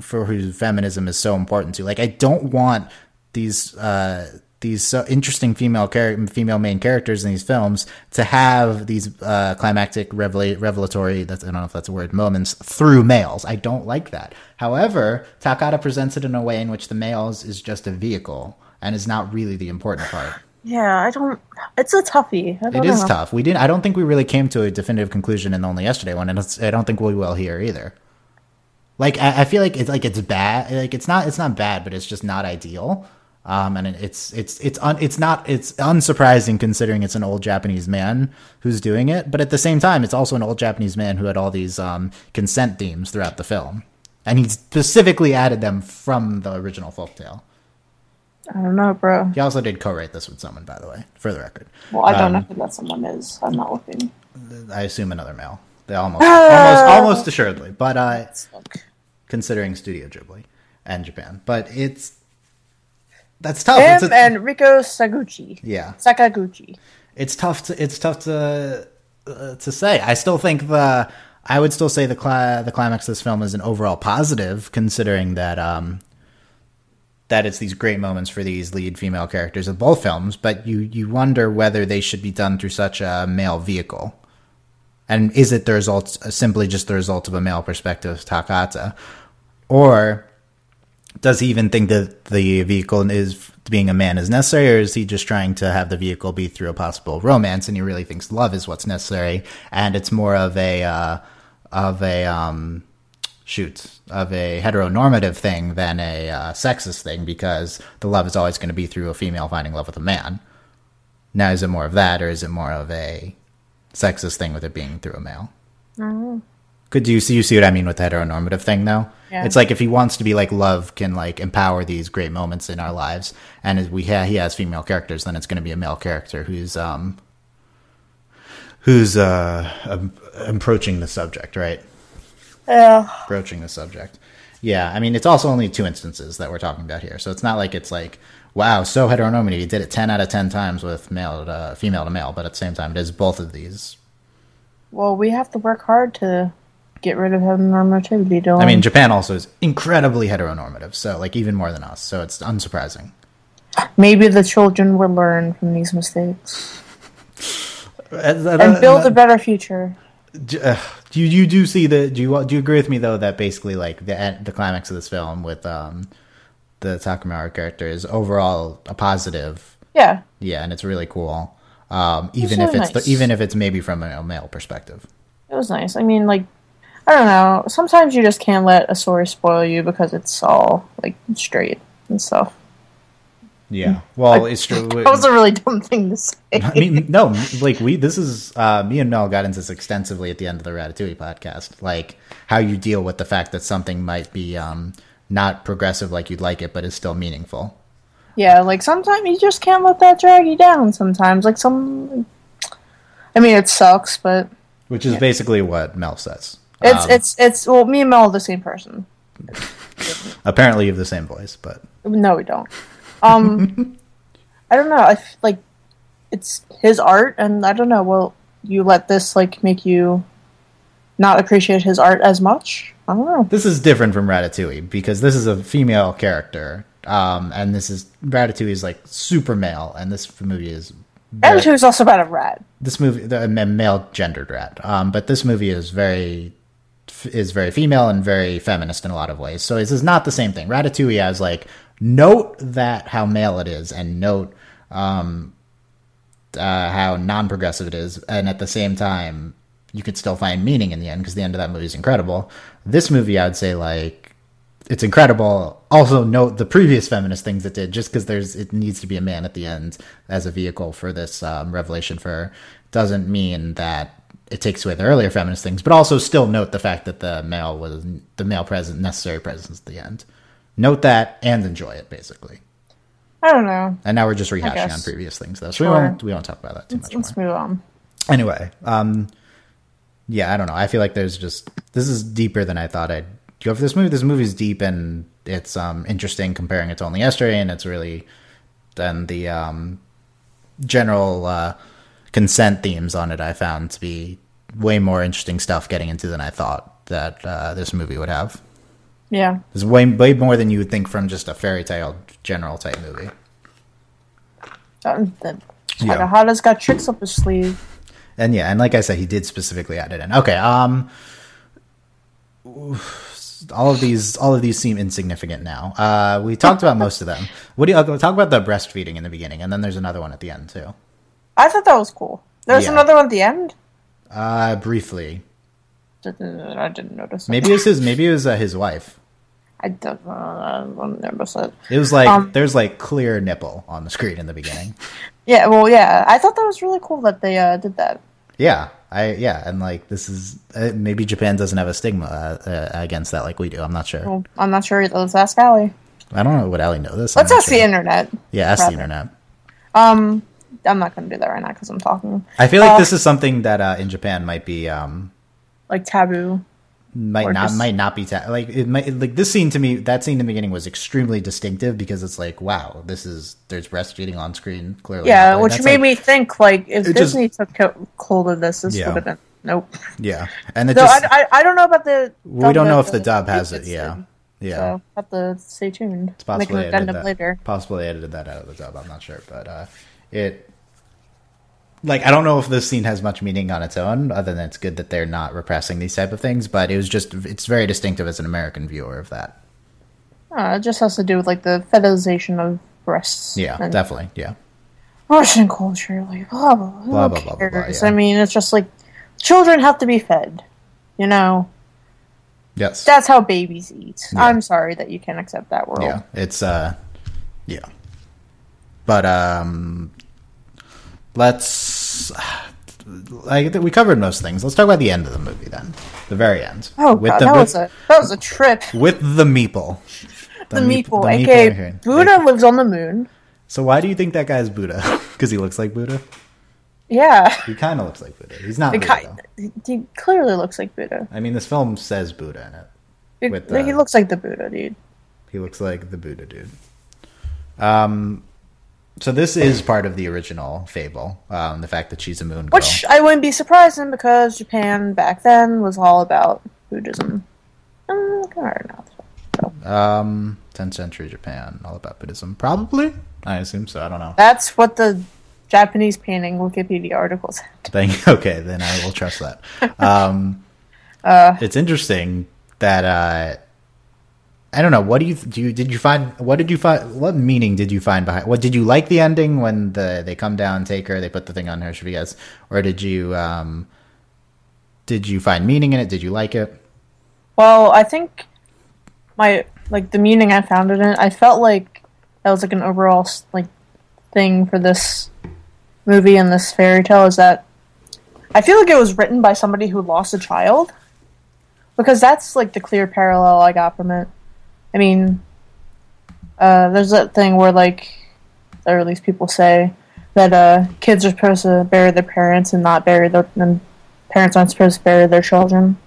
for whose feminism is so important to. Like, I don't want these uh, these so interesting female char- female main characters in these films to have these uh, climactic revela- revelatory that's I don't know if that's a word moments through males. I don't like that. However, Takata presents it in a way in which the males is just a vehicle and is not really the important part. Yeah, I don't. It's a toughie. I don't It is know. tough. We didn't. I don't think we really came to a definitive conclusion in the only yesterday one, and it's, I don't think we will here either. Like I, I feel like it's like it's bad. Like it's not. It's not bad, but it's just not ideal. Um, and it's it's it's un, it's not it's unsurprising considering it's an old Japanese man who's doing it. But at the same time, it's also an old Japanese man who had all these um, consent themes throughout the film, and he specifically added them from the original folktale. I don't know, bro. He also did co-write this with someone, by the way, for the record. Well, I don't Um, know who that someone is. I'm not looking. I assume another male. They almost, almost, almost assuredly. But uh, considering Studio Ghibli and Japan, but it's that's tough. Him a- and Riko Sakaguchi. yeah, Sakaguchi. it's tough to it's tough to uh, to say. I still think the I would still say the cli- the climax of this film is an overall positive, considering that um that it's these great moments for these lead female characters of both films. But you you wonder whether they should be done through such a male vehicle, and is it the result simply just the result of a male perspective Takata, or does he even think that the vehicle is being a man is necessary, or is he just trying to have the vehicle be through a possible romance, and he really thinks love is what's necessary, and it's more of a uh, of a um, shoot of a heteronormative thing than a uh, sexist thing because the love is always going to be through a female finding love with a man. Now, is it more of that, or is it more of a sexist thing with it being through a male? Could you see you see what I mean with the heteronormative thing though? Yeah. It's like if he wants to be like love can like empower these great moments in our lives, and if we ha- he has female characters, then it's going to be a male character who's um who's uh um, approaching the subject, right? Yeah. Approaching the subject. Yeah, I mean it's also only two instances that we're talking about here, so it's not like it's like wow, so heteronormative. He did it ten out of ten times with male to female to male, but at the same time, it is both of these Well, we have to work hard to get rid of heteronormativity, Dylan. I mean, Japan also is incredibly heteronormative, so like even more than us. So it's unsurprising. maybe the children will learn from these mistakes And and build a better future. uh, Do you, you do see the do you do you agree with me though that basically like the the climax of this film with um the Takamaru character is overall a positive, Yeah. yeah, and it's really cool. Um, even really if it's nice. the, even if it's maybe from a male perspective. It was nice. I mean, like, I don't know. Sometimes you just can't let a story spoil you because it's all like straight and stuff. Yeah, well, it's true. That was a really dumb thing to say. I mean, no, like we, this is, uh, me and Mel got into this extensively at the end of the Ratatouille podcast. Like how you deal with the fact that something might be, um, not progressive like you'd like it, but is still meaningful. yeah, like sometimes you just can't let that drag you down. Sometimes, like some. I mean, it sucks, but Which is basically what Mel says. It's Um, it's it's well, me and Mel are the same person. apparently you have the same voice, but No, we don't. Um, I don't know. I f- like it's his art, and I don't know. Well, you let this like make you not appreciate his art as much? I don't know. this is different from Ratatouille because this is a female character. Um, and this is Ratatouille is like super male, and this movie is Attitude is also about a rat. this movie the a male gendered rat um but this movie is very is very female and very feminist in a lot of ways so this is not the same thing ratatouille has like note that how male it is and note um uh how non-progressive it is and at the same time you could still find meaning in the end because the end of that movie is incredible. This movie, I would say, like it's incredible. Also, note the previous feminist things it did, just because there's it needs to be a man at the end as a vehicle for this um, revelation for doesn't mean that it takes away the earlier feminist things. But also, still note the fact that the male was the male present necessary presence at the end. Note that and enjoy it, basically. I don't know. And now we're just rehashing on previous things, though. So we Sure. won't we won't talk about that too Let's, much let's more. move on. Anyway, um, yeah, I don't know. I feel like there's just this is deeper than I thought I'd go for this movie. This movie's deep and it's um interesting comparing it to only yesterday, and it's really then the um general uh, consent themes on it. I found to be way more interesting stuff getting into than I thought that uh, this movie would have. Yeah. There's way way more than you would think from just a fairy tale general type movie. Um, the Yeah. Takahata's got tricks up his sleeve. And yeah, and like I said, he did specifically add it in. Okay, um, all of these, all of these seem insignificant now. Uh, we talked about most of them. What do you I'll talk about the breastfeeding in the beginning, and then there's another one at the end too. I thought that was cool. There's Yeah. another one at the end. Uh, briefly, I didn't notice. maybe it was his, maybe it was uh, his wife. I don't know. I don't notice it. It was like Um, there's like clear nipple on the screen in the beginning. Yeah, well, yeah. I thought that was really cool that they uh, did that. Yeah, I yeah, and like this is uh, maybe Japan doesn't have a stigma uh, uh, against that like we do. I'm not sure. Well, I'm not sure. either. Let's ask Allie. I don't know. Would Allie know this? Let's ask the internet. Yeah, ask the internet. Um, I'm not going to do that right now because I'm talking. I feel like Uh, this is something that uh, in Japan might be um, Like taboo. might not just- might not be ta- like it might like this scene to me that scene in the beginning was extremely distinctive because it's like wow this is there's breastfeeding on screen clearly Yeah, happening. which made like- me think like if It just- Disney took hold of this, this Yeah. would have been nope. yeah and it So just I, I, I don't know about the. we don't know if the dub has it yeah yeah So have to stay tuned. it's possibly edited that, later. possibly edited that out of the dub I'm not sure but uh, it like I don't know if this scene has much meaning on its own other than it's good that they're not repressing these type of things but it was just it's very distinctive as an American viewer of that Uh, it just has to do with like the fetishization of breasts. yeah definitely yeah Russian culture, like blah blah blah. Blah, blah, blah, blah, blah, yeah. I mean, it's just like children have to be fed. You know, yes that's how babies eat. Yeah. I'm sorry that you can't accept that world. Yeah, it's uh, yeah, but um, let's. Like we covered most things. Let's talk about the end of the movie then, the very end. Oh with god, the that with, was a that was a trip. with the meeple. The, meep- meeple, the aka. Buddha, lives on the moon. So why do you think that guy's Buddha? Because he looks like Buddha. Yeah, He kind of looks like Buddha. He's not Buddha. though. he clearly looks like Buddha. I mean, this film says Buddha in it. It- With he looks like the Buddha, dude. He looks like the Buddha dude. Um, so this is part of the original fable. Um, the fact that she's a moon girl. Which I wouldn't be surprised in because Japan back then was all about Buddhism. Um, look at. So, Um, 10th century Japan, all about Buddhism. Probably. I assume so. I don't know. That's what the Japanese painting Wikipedia article said. Thank. Okay, then I will trust that. Um, Uh, it's interesting that uh, I don't know. What do you do? You, did you find? What did you find? What meaning did you find behind? What did you like the ending when the they come down, take her, they put the thing on her, forgets, or did you um, did you find meaning in it? Did you like it? Well, I think my like the meaning I found in it. I felt like that was like an overall like thing for this movie and this fairy tale is that I feel like it was written by somebody who lost a child because that's like the clear parallel I got from it. I mean, uh, there's that thing where like, or at least people say that uh, kids are supposed to bury their parents and not bury their and parents aren't supposed to bury their children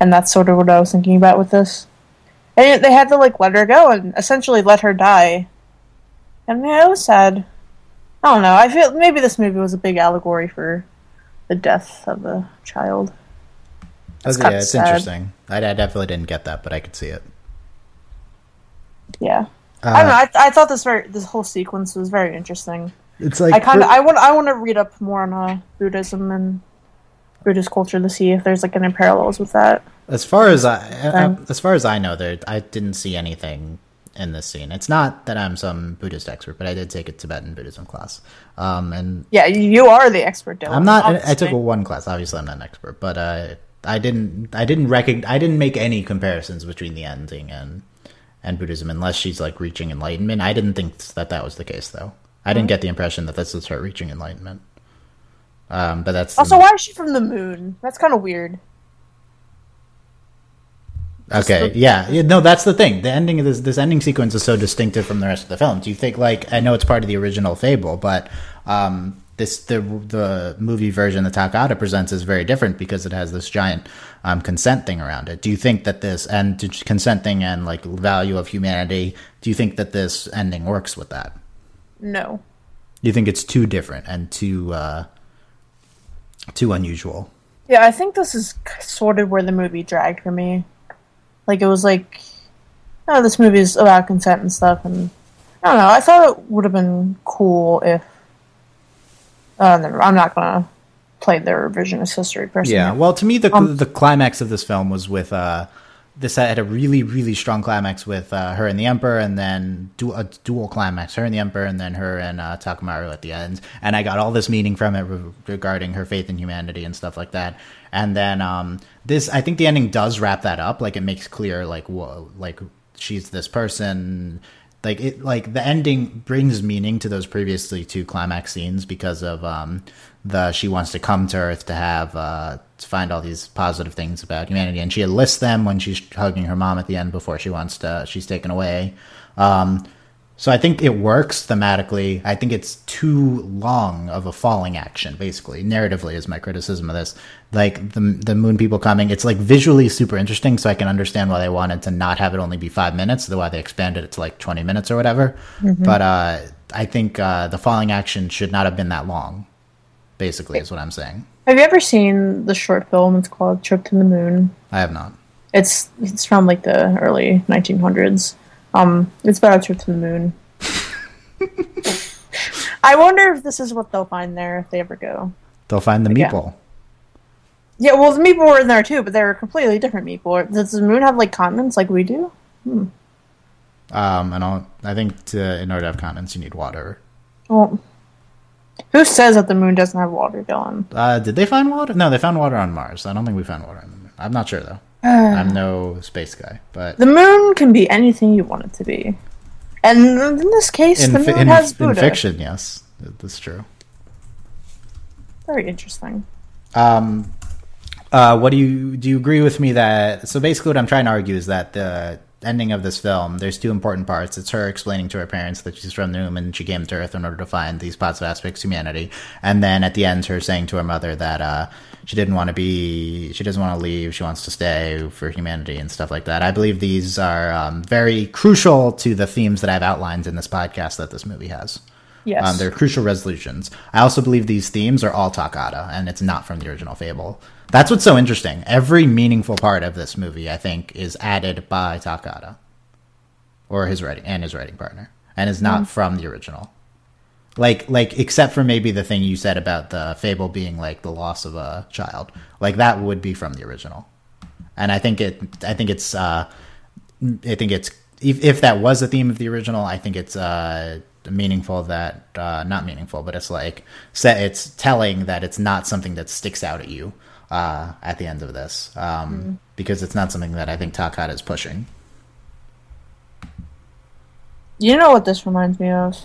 and that's sort of what I was thinking about with this. And they had to like let her go and essentially let her die. And yeah, it was sad. I don't know. I feel maybe this movie was a big allegory for the death of a child. That's, kinda yeah, it's sad. interesting. I, I definitely didn't get that, but I could see it. Yeah, Uh, I don't know. I, I thought this very this whole sequence was very interesting. It's like I kind of I want I want to read up more on uh, Buddhism and Buddhist culture to see if there's like any parallels with that. As far as I, Um, as far as I know, there I didn't see anything in this scene. It's not that I'm some Buddhist expert, but I did take a Tibetan Buddhism class. Um, and Yeah, you are the expert, Dylan. I'm not. I, I took a one class. Obviously, I'm not an expert, but uh, I didn't. I didn't recognize. I didn't make any comparisons between the ending and and Buddhism, unless she's like reaching enlightenment. I didn't think that that was the case, though. I didn't get the impression that this is her reaching enlightenment. Um, but that's Also, why is she from the moon? That's kind of weird. Okay, the- yeah, yeah, no, that's the thing. The ending of this this ending sequence is so distinctive from the rest of the film. Do you think like I know it's part of the original fable, but um, this the the movie version that Takahata presents is very different because it has this giant um, consent thing around it. Do you think that this and consent thing and like value of humanity? Do you think that this ending works with that? No. You think it's too different and too uh, too unusual? Yeah, I think this is sort of where the movie dragged for me. Like it was like, oh, this movie is about consent and stuff, and I don't know. I thought it would have been cool if. Uh, I'm not gonna play the revisionist history person. Yeah, well, to me, the Um, the climax of this film was with uh, this had a really really strong climax with uh, her and the Emperor, and then du- a dual climax, her and the Emperor, and then her and uh, Takamaru at the end. And I got all this meaning from it re- regarding her faith in humanity and stuff like that. And then um, this, I think the ending does wrap that up. Like it makes clear, like whoa, like she's this person like it like the ending brings meaning to those previously two climax scenes because of um the she wants to come to earth to have uh to find all these positive things about humanity and she lists them when she's hugging her mom at the end before she wants to she's taken away um so I think it works thematically. I think it's too long of a falling action, basically. Narratively is my criticism of this. Like the the moon people coming, it's like visually super interesting, so I can understand why they wanted to not have it only be five minutes, the why they expanded it to like twenty minutes or whatever. But uh, I think uh, the falling action should not have been that long. Basically, is what I'm saying. Have you ever seen the short film? It's called Trip to the Moon. I have not. It's it's from like the early 1900s. Um, it's about a trip to the moon. I wonder if this is what they'll find there if they ever go. They'll find the Yeah. meeple. Yeah, well, the meeple were in there too, but they're completely different meeple. Does the moon have like continents like we do? Um, and I'll, I think to, in order to have continents, you need water. Well, who says that the moon doesn't have water, Dylan? Uh, did they find water? No, they found water on Mars. I don't think we found water on the moon. I'm not sure though. I'm no space guy, but The moon can be anything you want it to be, and in this case, in, the fi- moon in, has in Buddha. fiction, yes, that's true. Very interesting. Um, uh, what do you do? You agree with me that? So basically, what I'm trying to argue is that the ending of this film, there's two important parts. It's her explaining to her parents that she's from the moon and she came to Earth in order to find these positive aspects of humanity, and then at the end, her saying to her mother that uh, she didn't want to be, she doesn't want to leave, she wants to stay for humanity and stuff like that. I believe these are um, very crucial to the themes that I've outlined in this podcast that this movie has. Yes. Um, they're crucial resolutions. I also believe these themes are all Takata, and it's not from the original Fable. That's what's so interesting. Every meaningful part of this movie, I think, is added by Takada, or his writing and his writing partner, and is not from the original. Like, like except for maybe the thing you said about the Fable being like the loss of a child, like that would be from the original. And I think it, I think it's, uh, I think it's if, if that was a theme of the original, I think it's uh, meaningful that uh, not meaningful, but it's like set, it's telling that it's not something that sticks out at you uh, at the end of this um, because it's not something that I think Takata is pushing. you know what this reminds me of?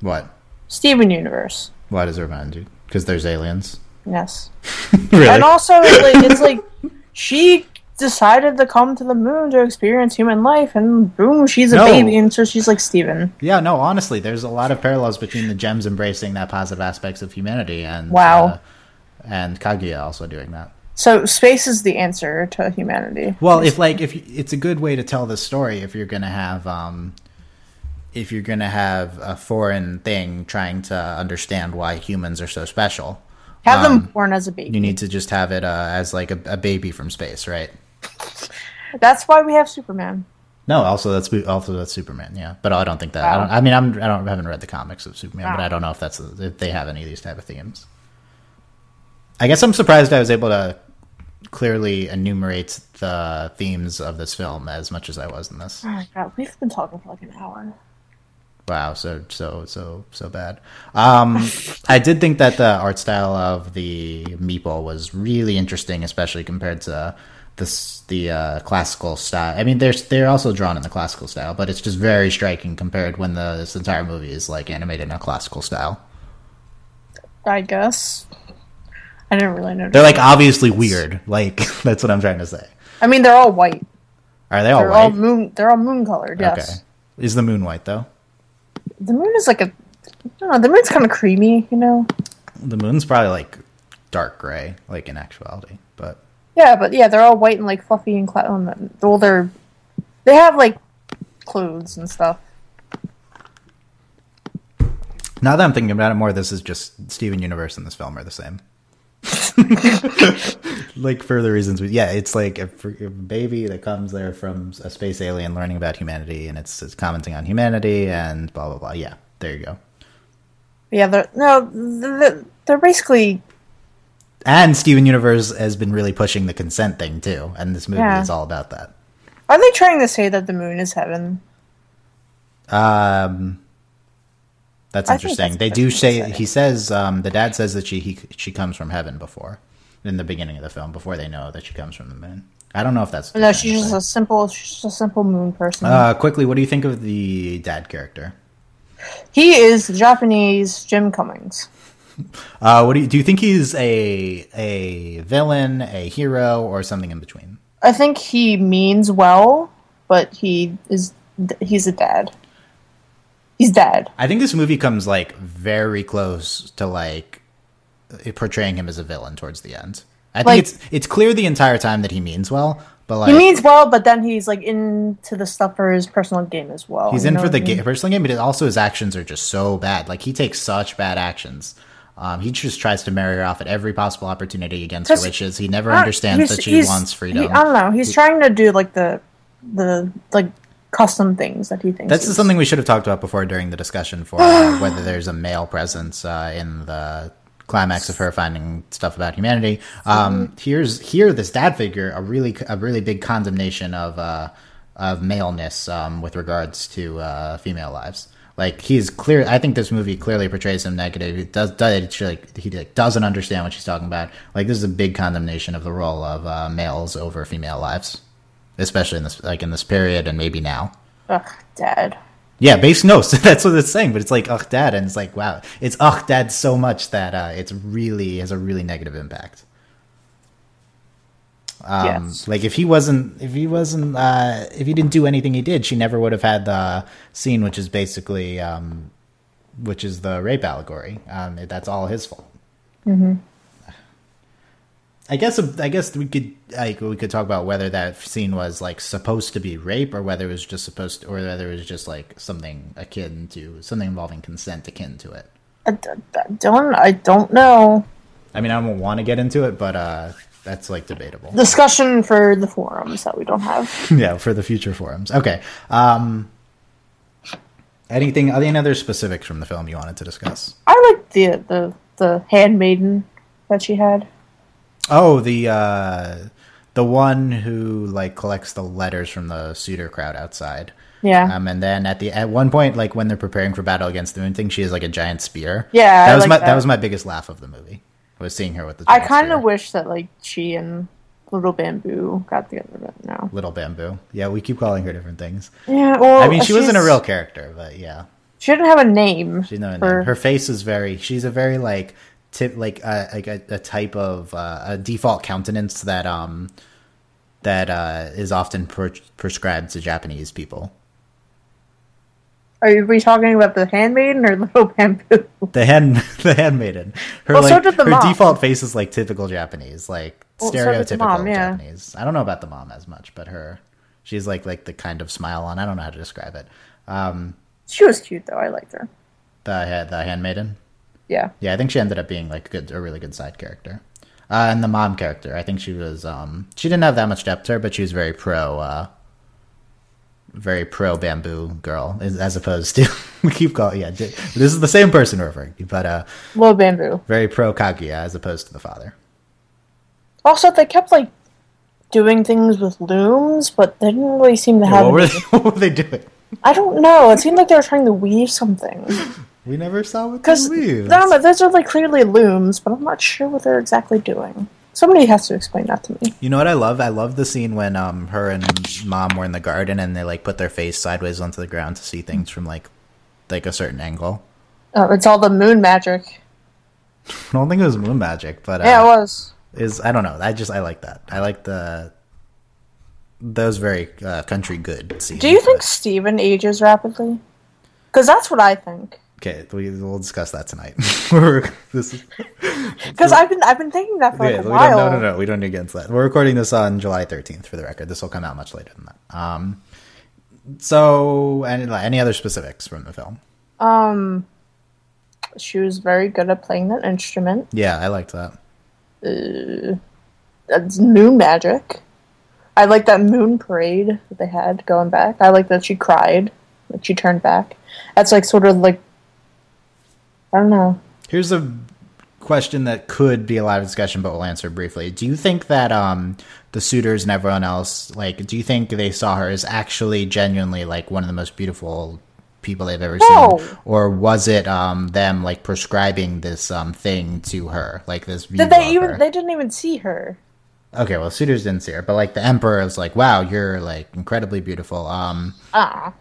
What? Steven Universe. Why does it remind you? Because there's aliens. Yes. really? And also, like, it's like she decided to come to the moon to experience human life, and boom, she's a No. baby, and so she's like Steven. Yeah, no, honestly, there's a lot of parallels between the gems embracing that positive aspects of humanity and Wow. uh, and Kaguya also doing that. So space is the answer to humanity. Well, if like if it's a good way to tell the story if you're going to have um if you're to have a foreign thing trying to understand why humans are so special. Have um, them born as a baby. You need to just have it uh, as like a, a baby from space, right? That's why we have Superman. No, also that's also that's Superman, yeah. But I don't think that. I, don't, I mean, I'm I don't I haven't read the comics of Superman, but I don't know if that's if they have any of these type of themes. I guess I'm surprised I was able to clearly enumerate the themes of this film as much as I was in this. Oh my god, we've been talking for like an hour. Wow, so so so so bad. Um, I did think that the art style of the meeple was really interesting, especially compared to this the uh, classical style. I mean, they're they're also drawn in the classical style, but it's just very striking compared when the this entire movie is like animated in a classical style. I guess. I didn't really know. They're like obviously weird. Like that's what I'm trying to say. I mean, they're all white. Are they all They're white? all moon. They're all moon colored. Yes. Okay. Is the moon white though? The moon is like a. I don't know. The moon's kind of creamy, you know. The moon's probably like dark gray, like in actuality, but Yeah, but yeah, they're all white and like fluffy and cla- um, well, they're they have like clothes and stuff. now that I'm thinking about it more, this is just Steven Universe and this film are the same. like for the reasons we, yeah, it's like a, a baby that comes there from a space alien learning about humanity, and it's, it's commenting on humanity and blah blah blah. Yeah, there you go. Yeah, they're no, they're, they're basically And Steven Universe has been really pushing the consent thing too, and this movie Yeah. is all about that. Are they trying to say that the moon is heaven? Um, that's I interesting. that's they do say he says um, the dad says that she he, she comes from heaven before in the beginning of the film before they know that she comes from the moon. I don't know if that's No, she's just a simple, she's just a simple moon person. Uh, quickly, what do you think of the dad character? he is the Japanese Jim Cummings. Uh, what do you do? You think he's a a villain, a hero, or something in between? I think he means well, but he is he's a dad. He's dead. I think this movie comes like very close to like portraying him as a villain towards the end. I think Like- it's it's clear the entire time that he means well, but like He means well, but then he's like into the stuff for his personal game as well. He's in for the I mean? ga- personal game, but it also his actions are just so bad. Like he takes such bad actions. Um, he just tries to marry her off at every possible opportunity against her wishes. He never understands that she wants freedom. he- I don't know. He's trying to do like the the like custom things that he thinks. That's is- something we should have talked about before during the discussion for uh, whether there's a male presence uh, in the climax of her finding stuff about humanity. Um, here's here this dad figure a really a really big condemnation of uh, of maleness um, with regards to uh, female lives. Like he's clear. I think this movie clearly portrays him negative. He does, does it's like he like, doesn't understand what she's talking about. Like this is a big condemnation of the role of uh, males over female lives, especially in this like in this period and maybe now. Ugh, dad. Yeah, base no, so that's what it's saying, but it's like ugh dad, and it's like wow, it's ugh dad so much that uh, it's really has a really negative impact. Um, Yes. like if he wasn't, if he wasn't, uh, if he didn't do anything he did, she never would have had the scene, which is basically, um, which is the rape allegory. Um, that's all his fault. I guess I guess we could like we could talk about whether that scene was like supposed to be rape or whether it was just supposed to, or whether it was just like something akin to something involving consent akin to it. I, I don't. I don't know. I mean, I don't want to get into it, but uh that's like debatable. Discussion for the forums that we don't have. yeah, for the future forums. Okay. Um anything any other specifics from the film you wanted to discuss? I like the the the handmaiden that she had. Oh, the uh the one who like collects the letters from the suitor crowd outside. Yeah. Um, and then at the at one point, like when they're preparing for battle against the moon thing, she has like a giant spear. Yeah, that I was like my that. that. was my biggest laugh of the movie. Was seeing her with the. I kind of wish that like she and Little Bamboo got together, but no. little bamboo. Yeah, we keep calling her different things. Yeah. Well, I mean, she wasn't a real character, but yeah, She didn't have a name. she's no. for- Her face is very. She's a very like tip like uh, like a, a type of uh, a default countenance that um that uh, is often pre- prescribed to Japanese people. Are we talking about the handmaiden or Little Bamboo? The hand, the handmaiden. Her Well, so like the her mom. default face is like typical Japanese, like Well, stereotypical the mom, yeah. Japanese. I don't know about the mom as much, but her, she's like like the kind of smile on. I don't know how to describe it. Um, She was cute though. I liked her. the the handmaiden. Yeah. Yeah, I think she ended up being like a good, a really good side character. Uh, and the mom character, I think she was. Um, she didn't have that much depth to her, but she was very pro. Uh, very pro bamboo girl, as, opposed to we keep calling. Yeah, this is the same person we're referring to, but uh, Little Bamboo. very pro Kaguya as opposed to the father. Also, they kept like doing things with looms, but they didn't really seem to have. What were, they, what were they doing? I don't know. It seemed like they were trying to weave something. We never saw what they Because weaved. no, no, those are like clearly looms, but I'm not sure what they're exactly doing. Somebody has to explain that to me. You know what I love? I love the scene when um her and mom were in the garden and they like put their face sideways onto the ground to see things from like like a certain angle. Oh, it's all the moon magic. I don't think it was moon magic, but uh, Yeah, it was. is I don't know. I just I like that. I like the those very uh, country good scenes. Do you think but- Steven ages rapidly? Because that's what I think. Okay, we, we'll discuss that tonight. Because I've been I've been thinking that for like yeah, a while. no, no, no. We don't need to get into that. We're recording this on July 13th for the record. This will come out much later than that. Um, so, any, any other specifics from the film? Um, she was very good at playing that instrument. Yeah, I liked that. That's moon magic. I like that moon parade that they had going back. I like that she cried, that she turned back. That's like sort of like I don't know. Here's a question that could be a lot of discussion, but we'll answer briefly. Do you think that um, the suitors and everyone else, like, do you think they saw her as actually genuinely like one of the most beautiful people they've ever No. seen, or was it um, them like prescribing this um, thing to her, like this? View Did they even? her? They didn't even see her. Okay, well, suitors didn't see her, but like the emperor is like, "Wow, you're like incredibly beautiful." Um, Ah,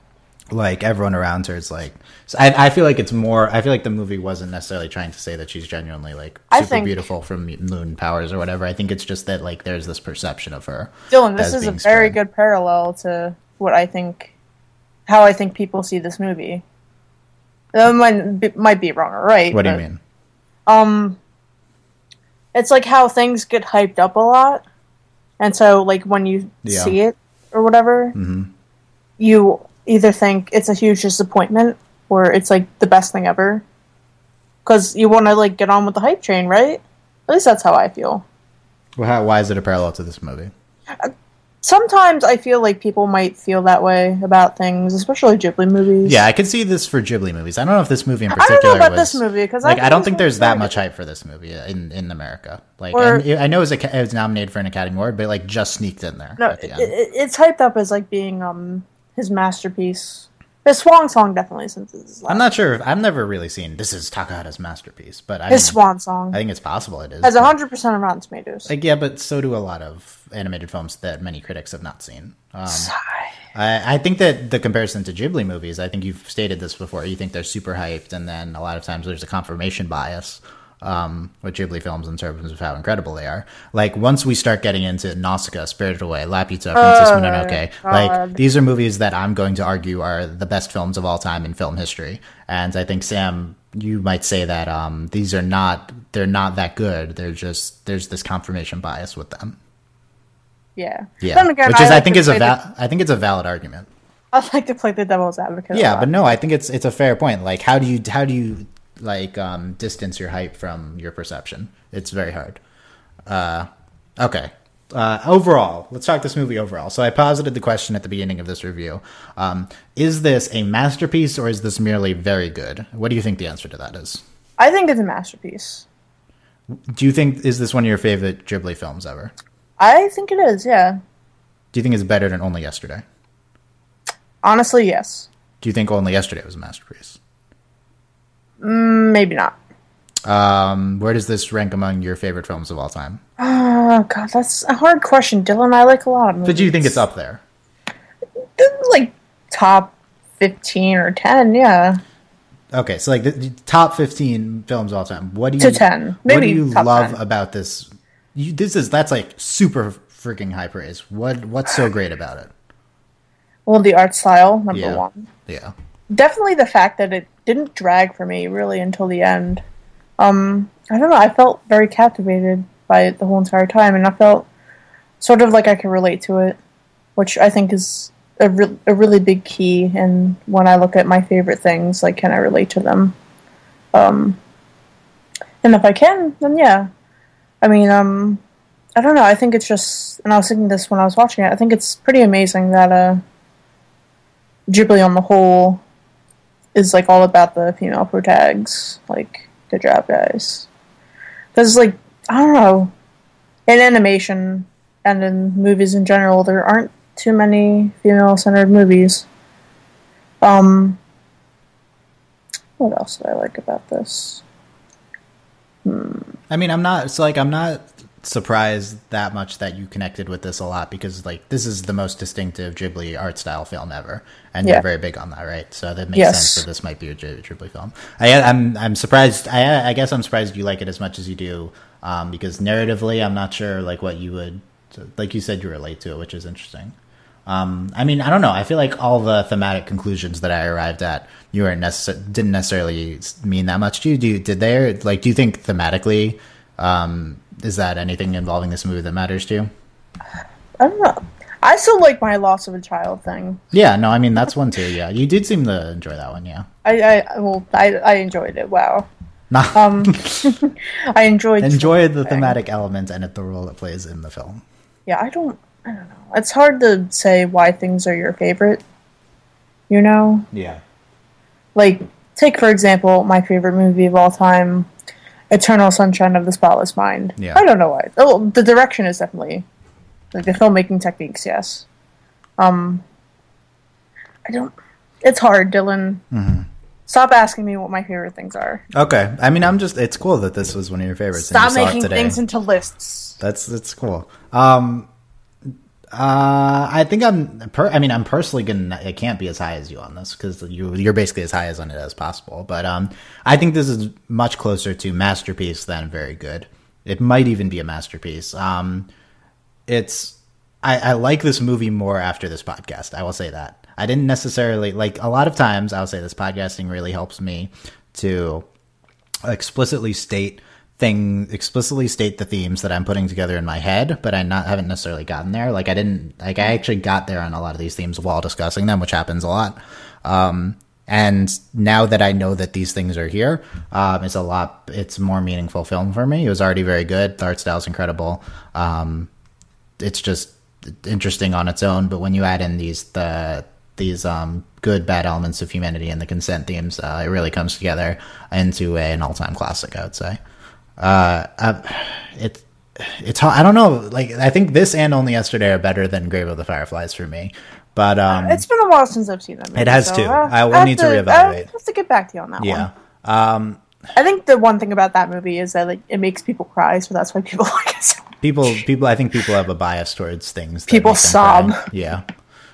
like everyone around her is like so I, I feel like it's more i feel like the movie wasn't necessarily trying to say that she's genuinely like super think- beautiful from moon powers or whatever i think it's just that like there's this perception of her Dylan, this is a very good parallel to what I think, how I think people see this movie. That might be, might be wrong or right. what do you mean Um, it's like how things get hyped up a lot, and so like when you Yeah. see it or whatever, Mhm. you either think it's a huge disappointment or it's like the best thing ever, because you want to like get on with the hype train, right? At least that's how I feel. well, how, why is it a parallel to this movie Sometimes I feel like people might feel that way about things, especially Ghibli movies. yeah i could see this for ghibli movies i don't know if this movie in particular. I don't know about was this movie because like think i don't think there's that much hype for this movie in in america like Or- and i know it was, a, it was nominated for an academy award but like just sneaked in there No, at the end. it, it's hyped up as like being um his masterpiece. His swan song definitely since his, i'm not sure if, i've never really seen this is takahata's masterpiece but i his mean, swan song I think it's possible it is. has but- hundred percent of Rotten Tomatoes. Like yeah, but so do a lot of animated films that many critics have not seen. Um, Sigh. I, I think that the comparison to Ghibli movies, I think you've stated this before. You think they're super hyped, and then a lot of times there's a confirmation bias um, with Ghibli films in terms of how incredible they are. Like once we start getting into Nausicaa, Spirited Away, Laputa, Princess Oh, Mononoke, God. like these are movies that I'm going to argue are the best films of all time in film history. And I think Sam, you might say that um, these are not they're not that good. They're just there's this confirmation bias with them. Yeah. Yeah, again, which is I, like think is a play the- I think it's a valid argument. I like to play the devil's advocate. Yeah, but no, I think it's it's a fair point. Like, how do you how do you like um, distance your hype from your perception? It's very hard. Uh, okay. Uh, overall, let's talk this movie overall. So I posited the question at the beginning of this review: um, Is this a masterpiece or is this merely very good? What do you think the answer to that is? I think it's a masterpiece. Do you think is this one of your favorite Ghibli films ever? I think it is. Yeah. Do you think it's better than Only Yesterday? Honestly, yes. Do you think Only Yesterday was a masterpiece? Mm, maybe not. Um, where does this rank among your favorite films of all time? Oh god, that's a hard question, Dylan. I like a lot of movies. But do you think it's up there? like top fifteen or ten? Yeah, Okay, so like the, the top fifteen films of all time. What do you To 10. what do you love 10. about this? You, this is that's like super freaking high praise. What what's so great about it? well, the art style number Yeah. one. Yeah, Definitely the fact that it didn't drag for me really until the end. Um, I don't know. I felt very captivated by it the whole entire time, and I felt sort of like I could relate to it, which I think is a, re- a really big key. And when I look at my favorite things, like, can I relate to them? Um, and if I can, then yeah. I mean, um, I don't know. I think it's just, and I was thinking this when I was watching it. I think it's pretty amazing that uh, Ghibli on the whole is like all about the female protags. Like, good job, guys. Because like I don't know, in animation and in movies in general, there aren't too many female-centered movies. Um, what else do I like about this? Hmm. I mean, I'm not. It's like I'm not surprised that much that you connected with this a lot because like this is the most distinctive Ghibli art style film ever, and Yeah. you're very big on that, right? So that makes Yes. sense that this might be a Ghib- Ghibli film. I, I'm I'm surprised. I I guess I'm surprised you like it as much as you do, um, because narratively, I'm not sure like what you would like. You said you relate to it, which is interesting. Um, I mean, I don't know. I feel like all the thematic conclusions that I arrived at, you weren't necess- didn't necessarily mean that much to you. Do you, did they? Like, do you think thematically, um, is that anything involving this movie that matters to you? I don't know. I still like my loss of a child thing. Yeah, no, I mean that's one too. Yeah, you did seem to enjoy that one. Yeah, I, I well, I, I enjoyed it. Wow. Not Um, I enjoyed enjoyed the thematic elements and it, the role it plays in the film. Yeah, I don't. I don't know. It's hard to say why things are your favorite. You know, Yeah, like take for example my favorite movie of all time, Eternal Sunshine of the Spotless Mind. Yeah. I don't know why. Oh, the direction is definitely like the filmmaking techniques. Yes. Um. I don't. It's hard, Dylan. Mm-hmm. Stop asking me what my favorite things are. Okay, I mean I'm just it's cool that this was one of your favorites. Stop you making things into lists. That's that's cool. Um, uh, I think I'm. Per, I mean, I'm personally gonna. It can't be as high as you on this because you you're basically as high as on it as possible. But um, I think this is much closer to masterpiece than very good. It might even be a masterpiece. Um, it's. I, I like this movie more after this podcast. I will say that. I didn't necessarily like a lot of times. I'll say this podcasting really helps me to explicitly state thing explicitly state the themes that I'm putting together in my head, but I not haven't necessarily gotten there. Like I didn't like I actually got there on a lot of these themes while discussing them, which happens a lot. Um, and now that I know that these things are here, um, it's a lot. It's more meaningful film for me. It was already very good. The art style is incredible. Um, it's just interesting on its own. But when you add in these the these um, good bad elements of humanity and the consent themes, uh, it really comes together into a, an all time classic. I would say. Uh, uh, it it's I don't know. Like I think this and Only Yesterday are better than Grave of the Fireflies for me. But um, It's been a while since I've seen that movie. It has so too. uh, I will have need to reevaluate. I have to get back to you on that yeah. Um, I think the one thing about that movie is that like it makes people cry, so that's why people like it so people people I think people have a bias towards things. that People sob. Yeah.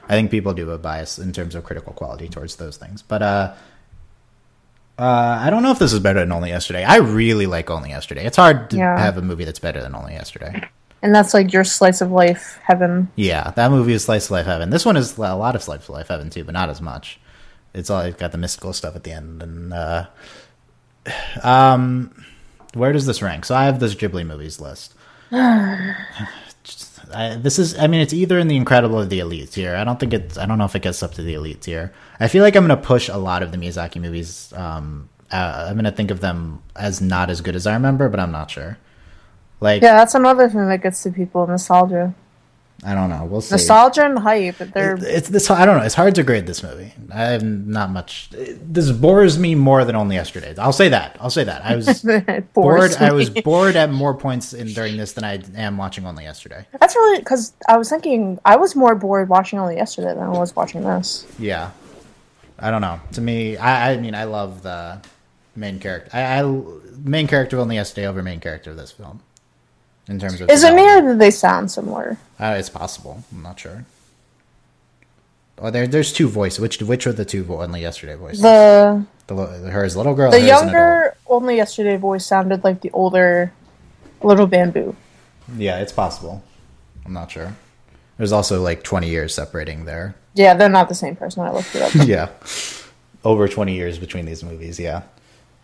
I think people do have a bias in terms of critical quality towards those things. But uh uh, I don't know if this is better than Only Yesterday. I really like Only Yesterday. It's hard to Yeah. have a movie that's better than Only Yesterday. And that's like your slice of life heaven. Yeah, that movie is Slice of Life Heaven. This one is a lot of Slice of Life Heaven too, but not as much. It's all it's got the mystical stuff at the end, and uh, um, where does this rank? So I have this Ghibli movies list. I, this is, I mean, it's either in the Incredible or the Elite tier. I don't think it's, I don't know if it gets up to the Elite tier. I feel like I'm going to push a lot of the Miyazaki movies. Um, uh, I'm going to think of them as not as good as I remember, but I'm not sure. Like, Yeah, that's another thing that gets to people nostalgia. I don't know. We'll see. Nostalgia and hype. They're it's this i don't know it's hard to grade this movie i have not much this bores me more than only yesterday i'll say that i'll say that i was bored bored. i was bored at more points in during this than i am watching only yesterday That's really because I was thinking I was more bored watching only yesterday than I was watching this. yeah i don't know to me i i mean i love the main character i, I main character of only yesterday over main character of this film in terms of Is it me or do they sound similar? uh, it's possible i'm not sure Oh, there, there's two voices. Which, which are the two only yesterday voices? The The, hers little girl. the younger only yesterday voice sounded like the older little bamboo. Yeah, it's possible. I'm not sure. There's also like 20 years separating there. Yeah, they're not the same person. I looked it up. yeah. Over 20 years between these movies, yeah.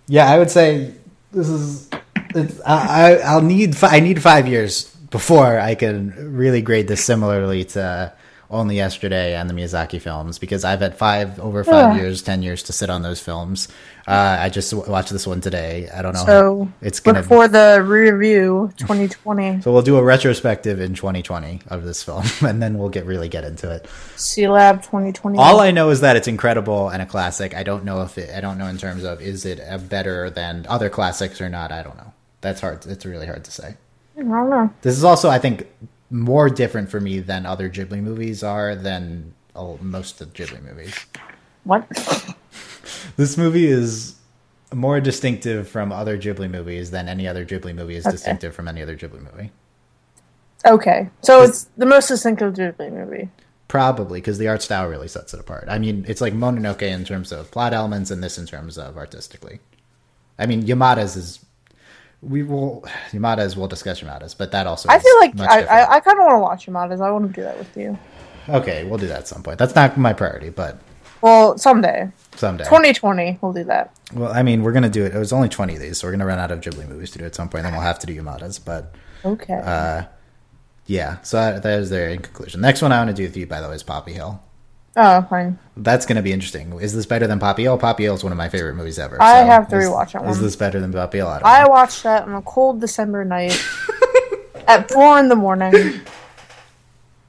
Yeah, I would say this is I, I I'll need I need 5 years before I can really grade this similarly to only yesterday and the Miyazaki films because I've had 5 over 5 Ugh. years, 10 years to sit on those films. Uh, I just w- watched this one today. I don't know. So it's gonna for the review 2020. So we'll do a retrospective in 2020 of this film, and then we'll get really get into it. C Lab 2020. All I know is that it's incredible and a classic. I don't know if it. I don't know in terms of is it a better than other classics or not. I don't know. That's hard. It's really hard to say. I don't know. This is also, I think, more different for me than other Ghibli movies are than most of the Ghibli movies. What? This movie is more distinctive from other Ghibli movies than any other Ghibli movie is Okay. distinctive from any other Ghibli movie. Okay, so it's the most distinctive Ghibli movie. Probably because the art style really sets it apart. I mean, it's like Mononoke in terms of plot elements, and this in terms of artistically. I mean, Yamada's is. We will Yamada's. We'll discuss Yamada's, but that also. I feel like I. I, I kind of want to watch Yamada's. I want to do that with you. okay, we'll do that at some point. That's not my priority, but Well, someday, someday. 2020, we'll do that. Well, I mean, we're gonna do it. It was only twenty of these, so we're gonna run out of Ghibli movies to do at some point. Then we'll have to do Yamada's, but Okay. uh, yeah. So that, is their in conclusion. Next one I want to do with you, by the way, is Poppy Hill. Oh, fine. That's going to be interesting. Is this better than Poppy Hill? Poppy Hill is one of my favorite movies ever. I so have to is- rewatch that Is one. this better than Poppy Hill? I I watched that on a cold December night at four in the morning.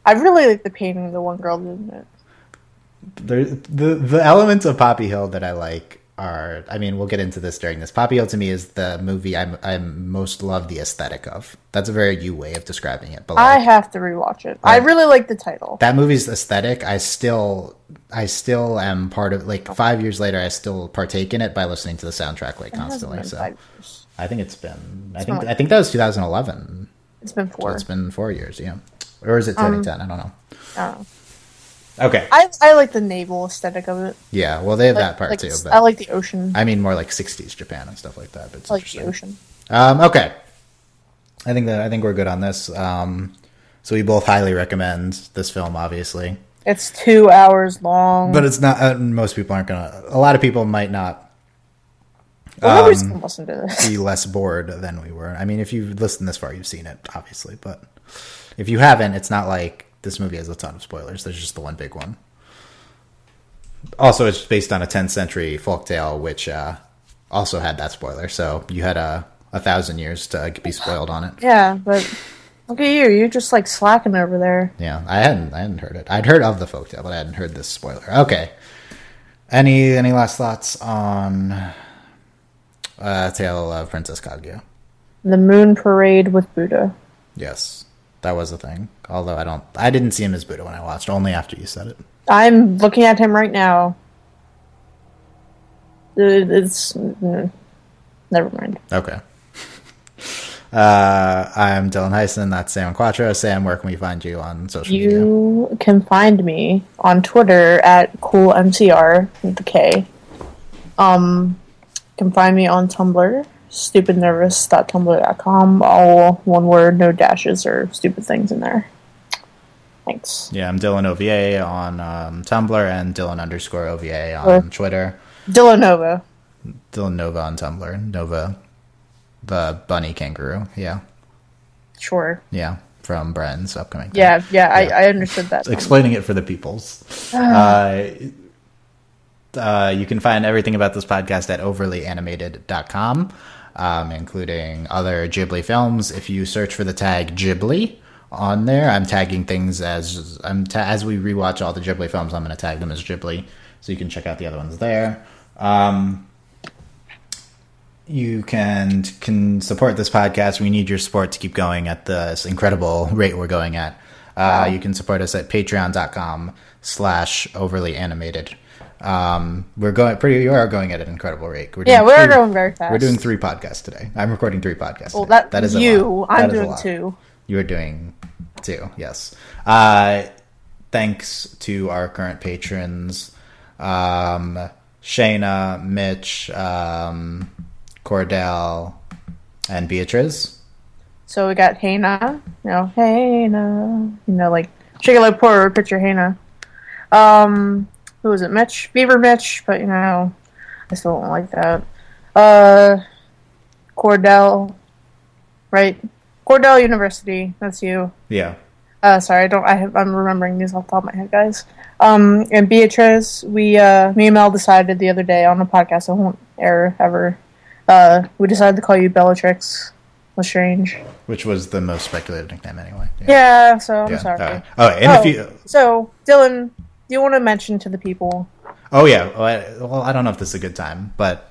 I really like the painting the one girl did in it. There, the the elements of Poppy Hill that I like are. I mean, we'll get into this during this. Hill to me is the movie I'm I most love the aesthetic of. That's a very you way of describing it, but I have to rewatch it. I really like the title. that movie's aesthetic. I still I still am part of. Like five years later, I still partake in it by listening to the soundtrack like It constantly. been So. I think it's been. I been think like- I think that was 2011. It's been So four. it's been four years. Yeah, or is it 2010? Um, I don't know. I don't know. Okay. I, I like the naval aesthetic of it. Yeah. Well, they have Like- that part like, too. But I like the ocean. I mean, more like '60s Japan and stuff like that. But it's I like the ocean. Um, okay. I think that I think we're good on this. Um, so we both highly recommend this film, obviously, It's two hours long. but it's not. Uh, most people aren't gonna. A lot of people might not well, nobody's um, gonna listen to this. be less bored than we were. I mean, if you've listened this far, you've seen it, obviously. But if you haven't, it's not like this movie has a ton of spoilers. There's just the one big one. Also, it's based on a 10th century folktale, which uh, also had that spoiler. So you had a, a thousand years to be spoiled on it. Yeah, but look at you. You're just like slacking over there. Yeah, I hadn't I hadn't heard it. I'd heard of the folktale, but I hadn't heard this spoiler. Okay. Any any last thoughts on uh, Tale of Princess Kaguya? The moon parade with Buddha. Yes, that was a thing. Although I don't, I didn't see him as Buddha when I watched. Only after you said it. I'm looking at him right now. It's mm, never mind. Okay. Uh, I'm Dylan Heisen. That's Sam Quattro. Sam, where can we find you on social media? You can find me on Twitter at coolmcr with the K. Um, you can find me on Tumblr, stupidnervous.tumblr.com. All one word, no dashes or stupid things in there. Thanks. Yeah, I'm Dylan OVA on um, Tumblr and Dylan underscore OVA on Or- Twitter. Dillanova. Dylan Nova on Tumblr. Nova, the bunny kangaroo. Yeah, Sure. yeah, from Bren's upcoming. thing. Yeah, yeah, I, I understood that. explaining it for the peoples. uh, uh, you can find everything about this podcast at overlyanimated.com, um, including other Ghibli films. If you search for the tag Ghibli on there, I'm tagging things as I'm ta- as we rewatch all the Ghibli films. I'm going to tag them as Ghibli, so you can check out the other ones there. Um, you can can support this podcast. We need your support to keep going at this incredible rate we're going at. Uh, You can support us at patreon.com slash overly animated. Um, we're going pretty, You are going at an incredible rate. We're Yeah, we're three- going very fast. We're doing three podcasts today. I'm recording three podcasts. Well, today. that, is a you. I'm That doing two. You're doing two, yes. Uh, thanks to our current patrons, um, Shayna, Mitch, um, Cordell, and Beatriz. So we got Hana, you know, Hana, you know, like shake it like porter, picture Hana. Um, who was it? Mitch, Beaver Mitch, but you know, I still don't like that. Uh, Cordell, right? Cordell University, that's you. Yeah. Uh, sorry, I don't. I have, I'm remembering these off the top of my head, guys. Um, and Beatrice, we, uh, me and Mel decided the other day on a podcast I won't air ever. Uh, we decided to call you Bellatrix Lestrange. Which was the most speculated nickname anyway. Yeah, so I'm Yeah. sorry. Right. Oh, and Oh, if you, so Dylan, you want to mention to the people? oh yeah, well I, well, I don't know if this is a good time, but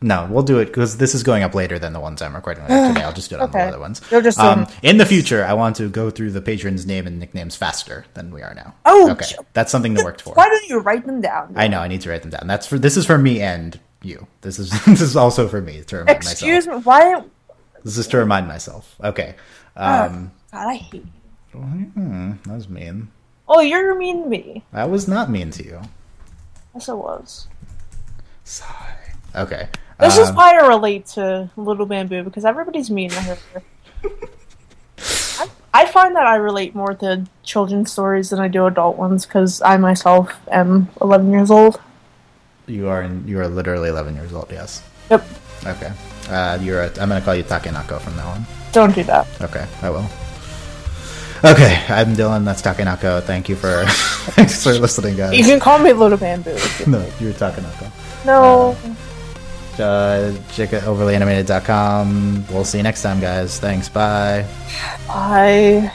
No, we'll do it because this is going up later than the ones I'm recording later today. I'll just do it on Okay. the other ones. You'll just, um, um, in the future, I want to go through the patrons' name and nicknames faster than we are now. Oh, okay, that's something to work for. Why don't you write them down? I know I need to write them down. That's for this is for me and you. This is this is also for me to remind Excuse myself. Excuse me. Why? This is to remind myself. Okay. Ah. Um, God, I hate you. hmm, that was mean. Oh, you're mean to me. I was not mean to you. Yes, it was. Sigh. Okay. This is um, why I relate to Little Bamboo because everybody's mean to her. I, I find that I relate more to children's stories than I do adult ones because I myself am 11 years old. you are in, you are literally 11 years old. Yes. Yep. Okay. Uh, you're. A, I'm gonna call you Takenoko from now on. Don't do that. Okay, I will. Okay, I'm Dylan. That's Takenoko. Thank you for thanks for listening, guys. You can call me Little Bamboo. you- No, you're Takenoko. No. Uh, check out overlyanimated.com. We'll see you next time, guys. Thanks. Bye. Bye.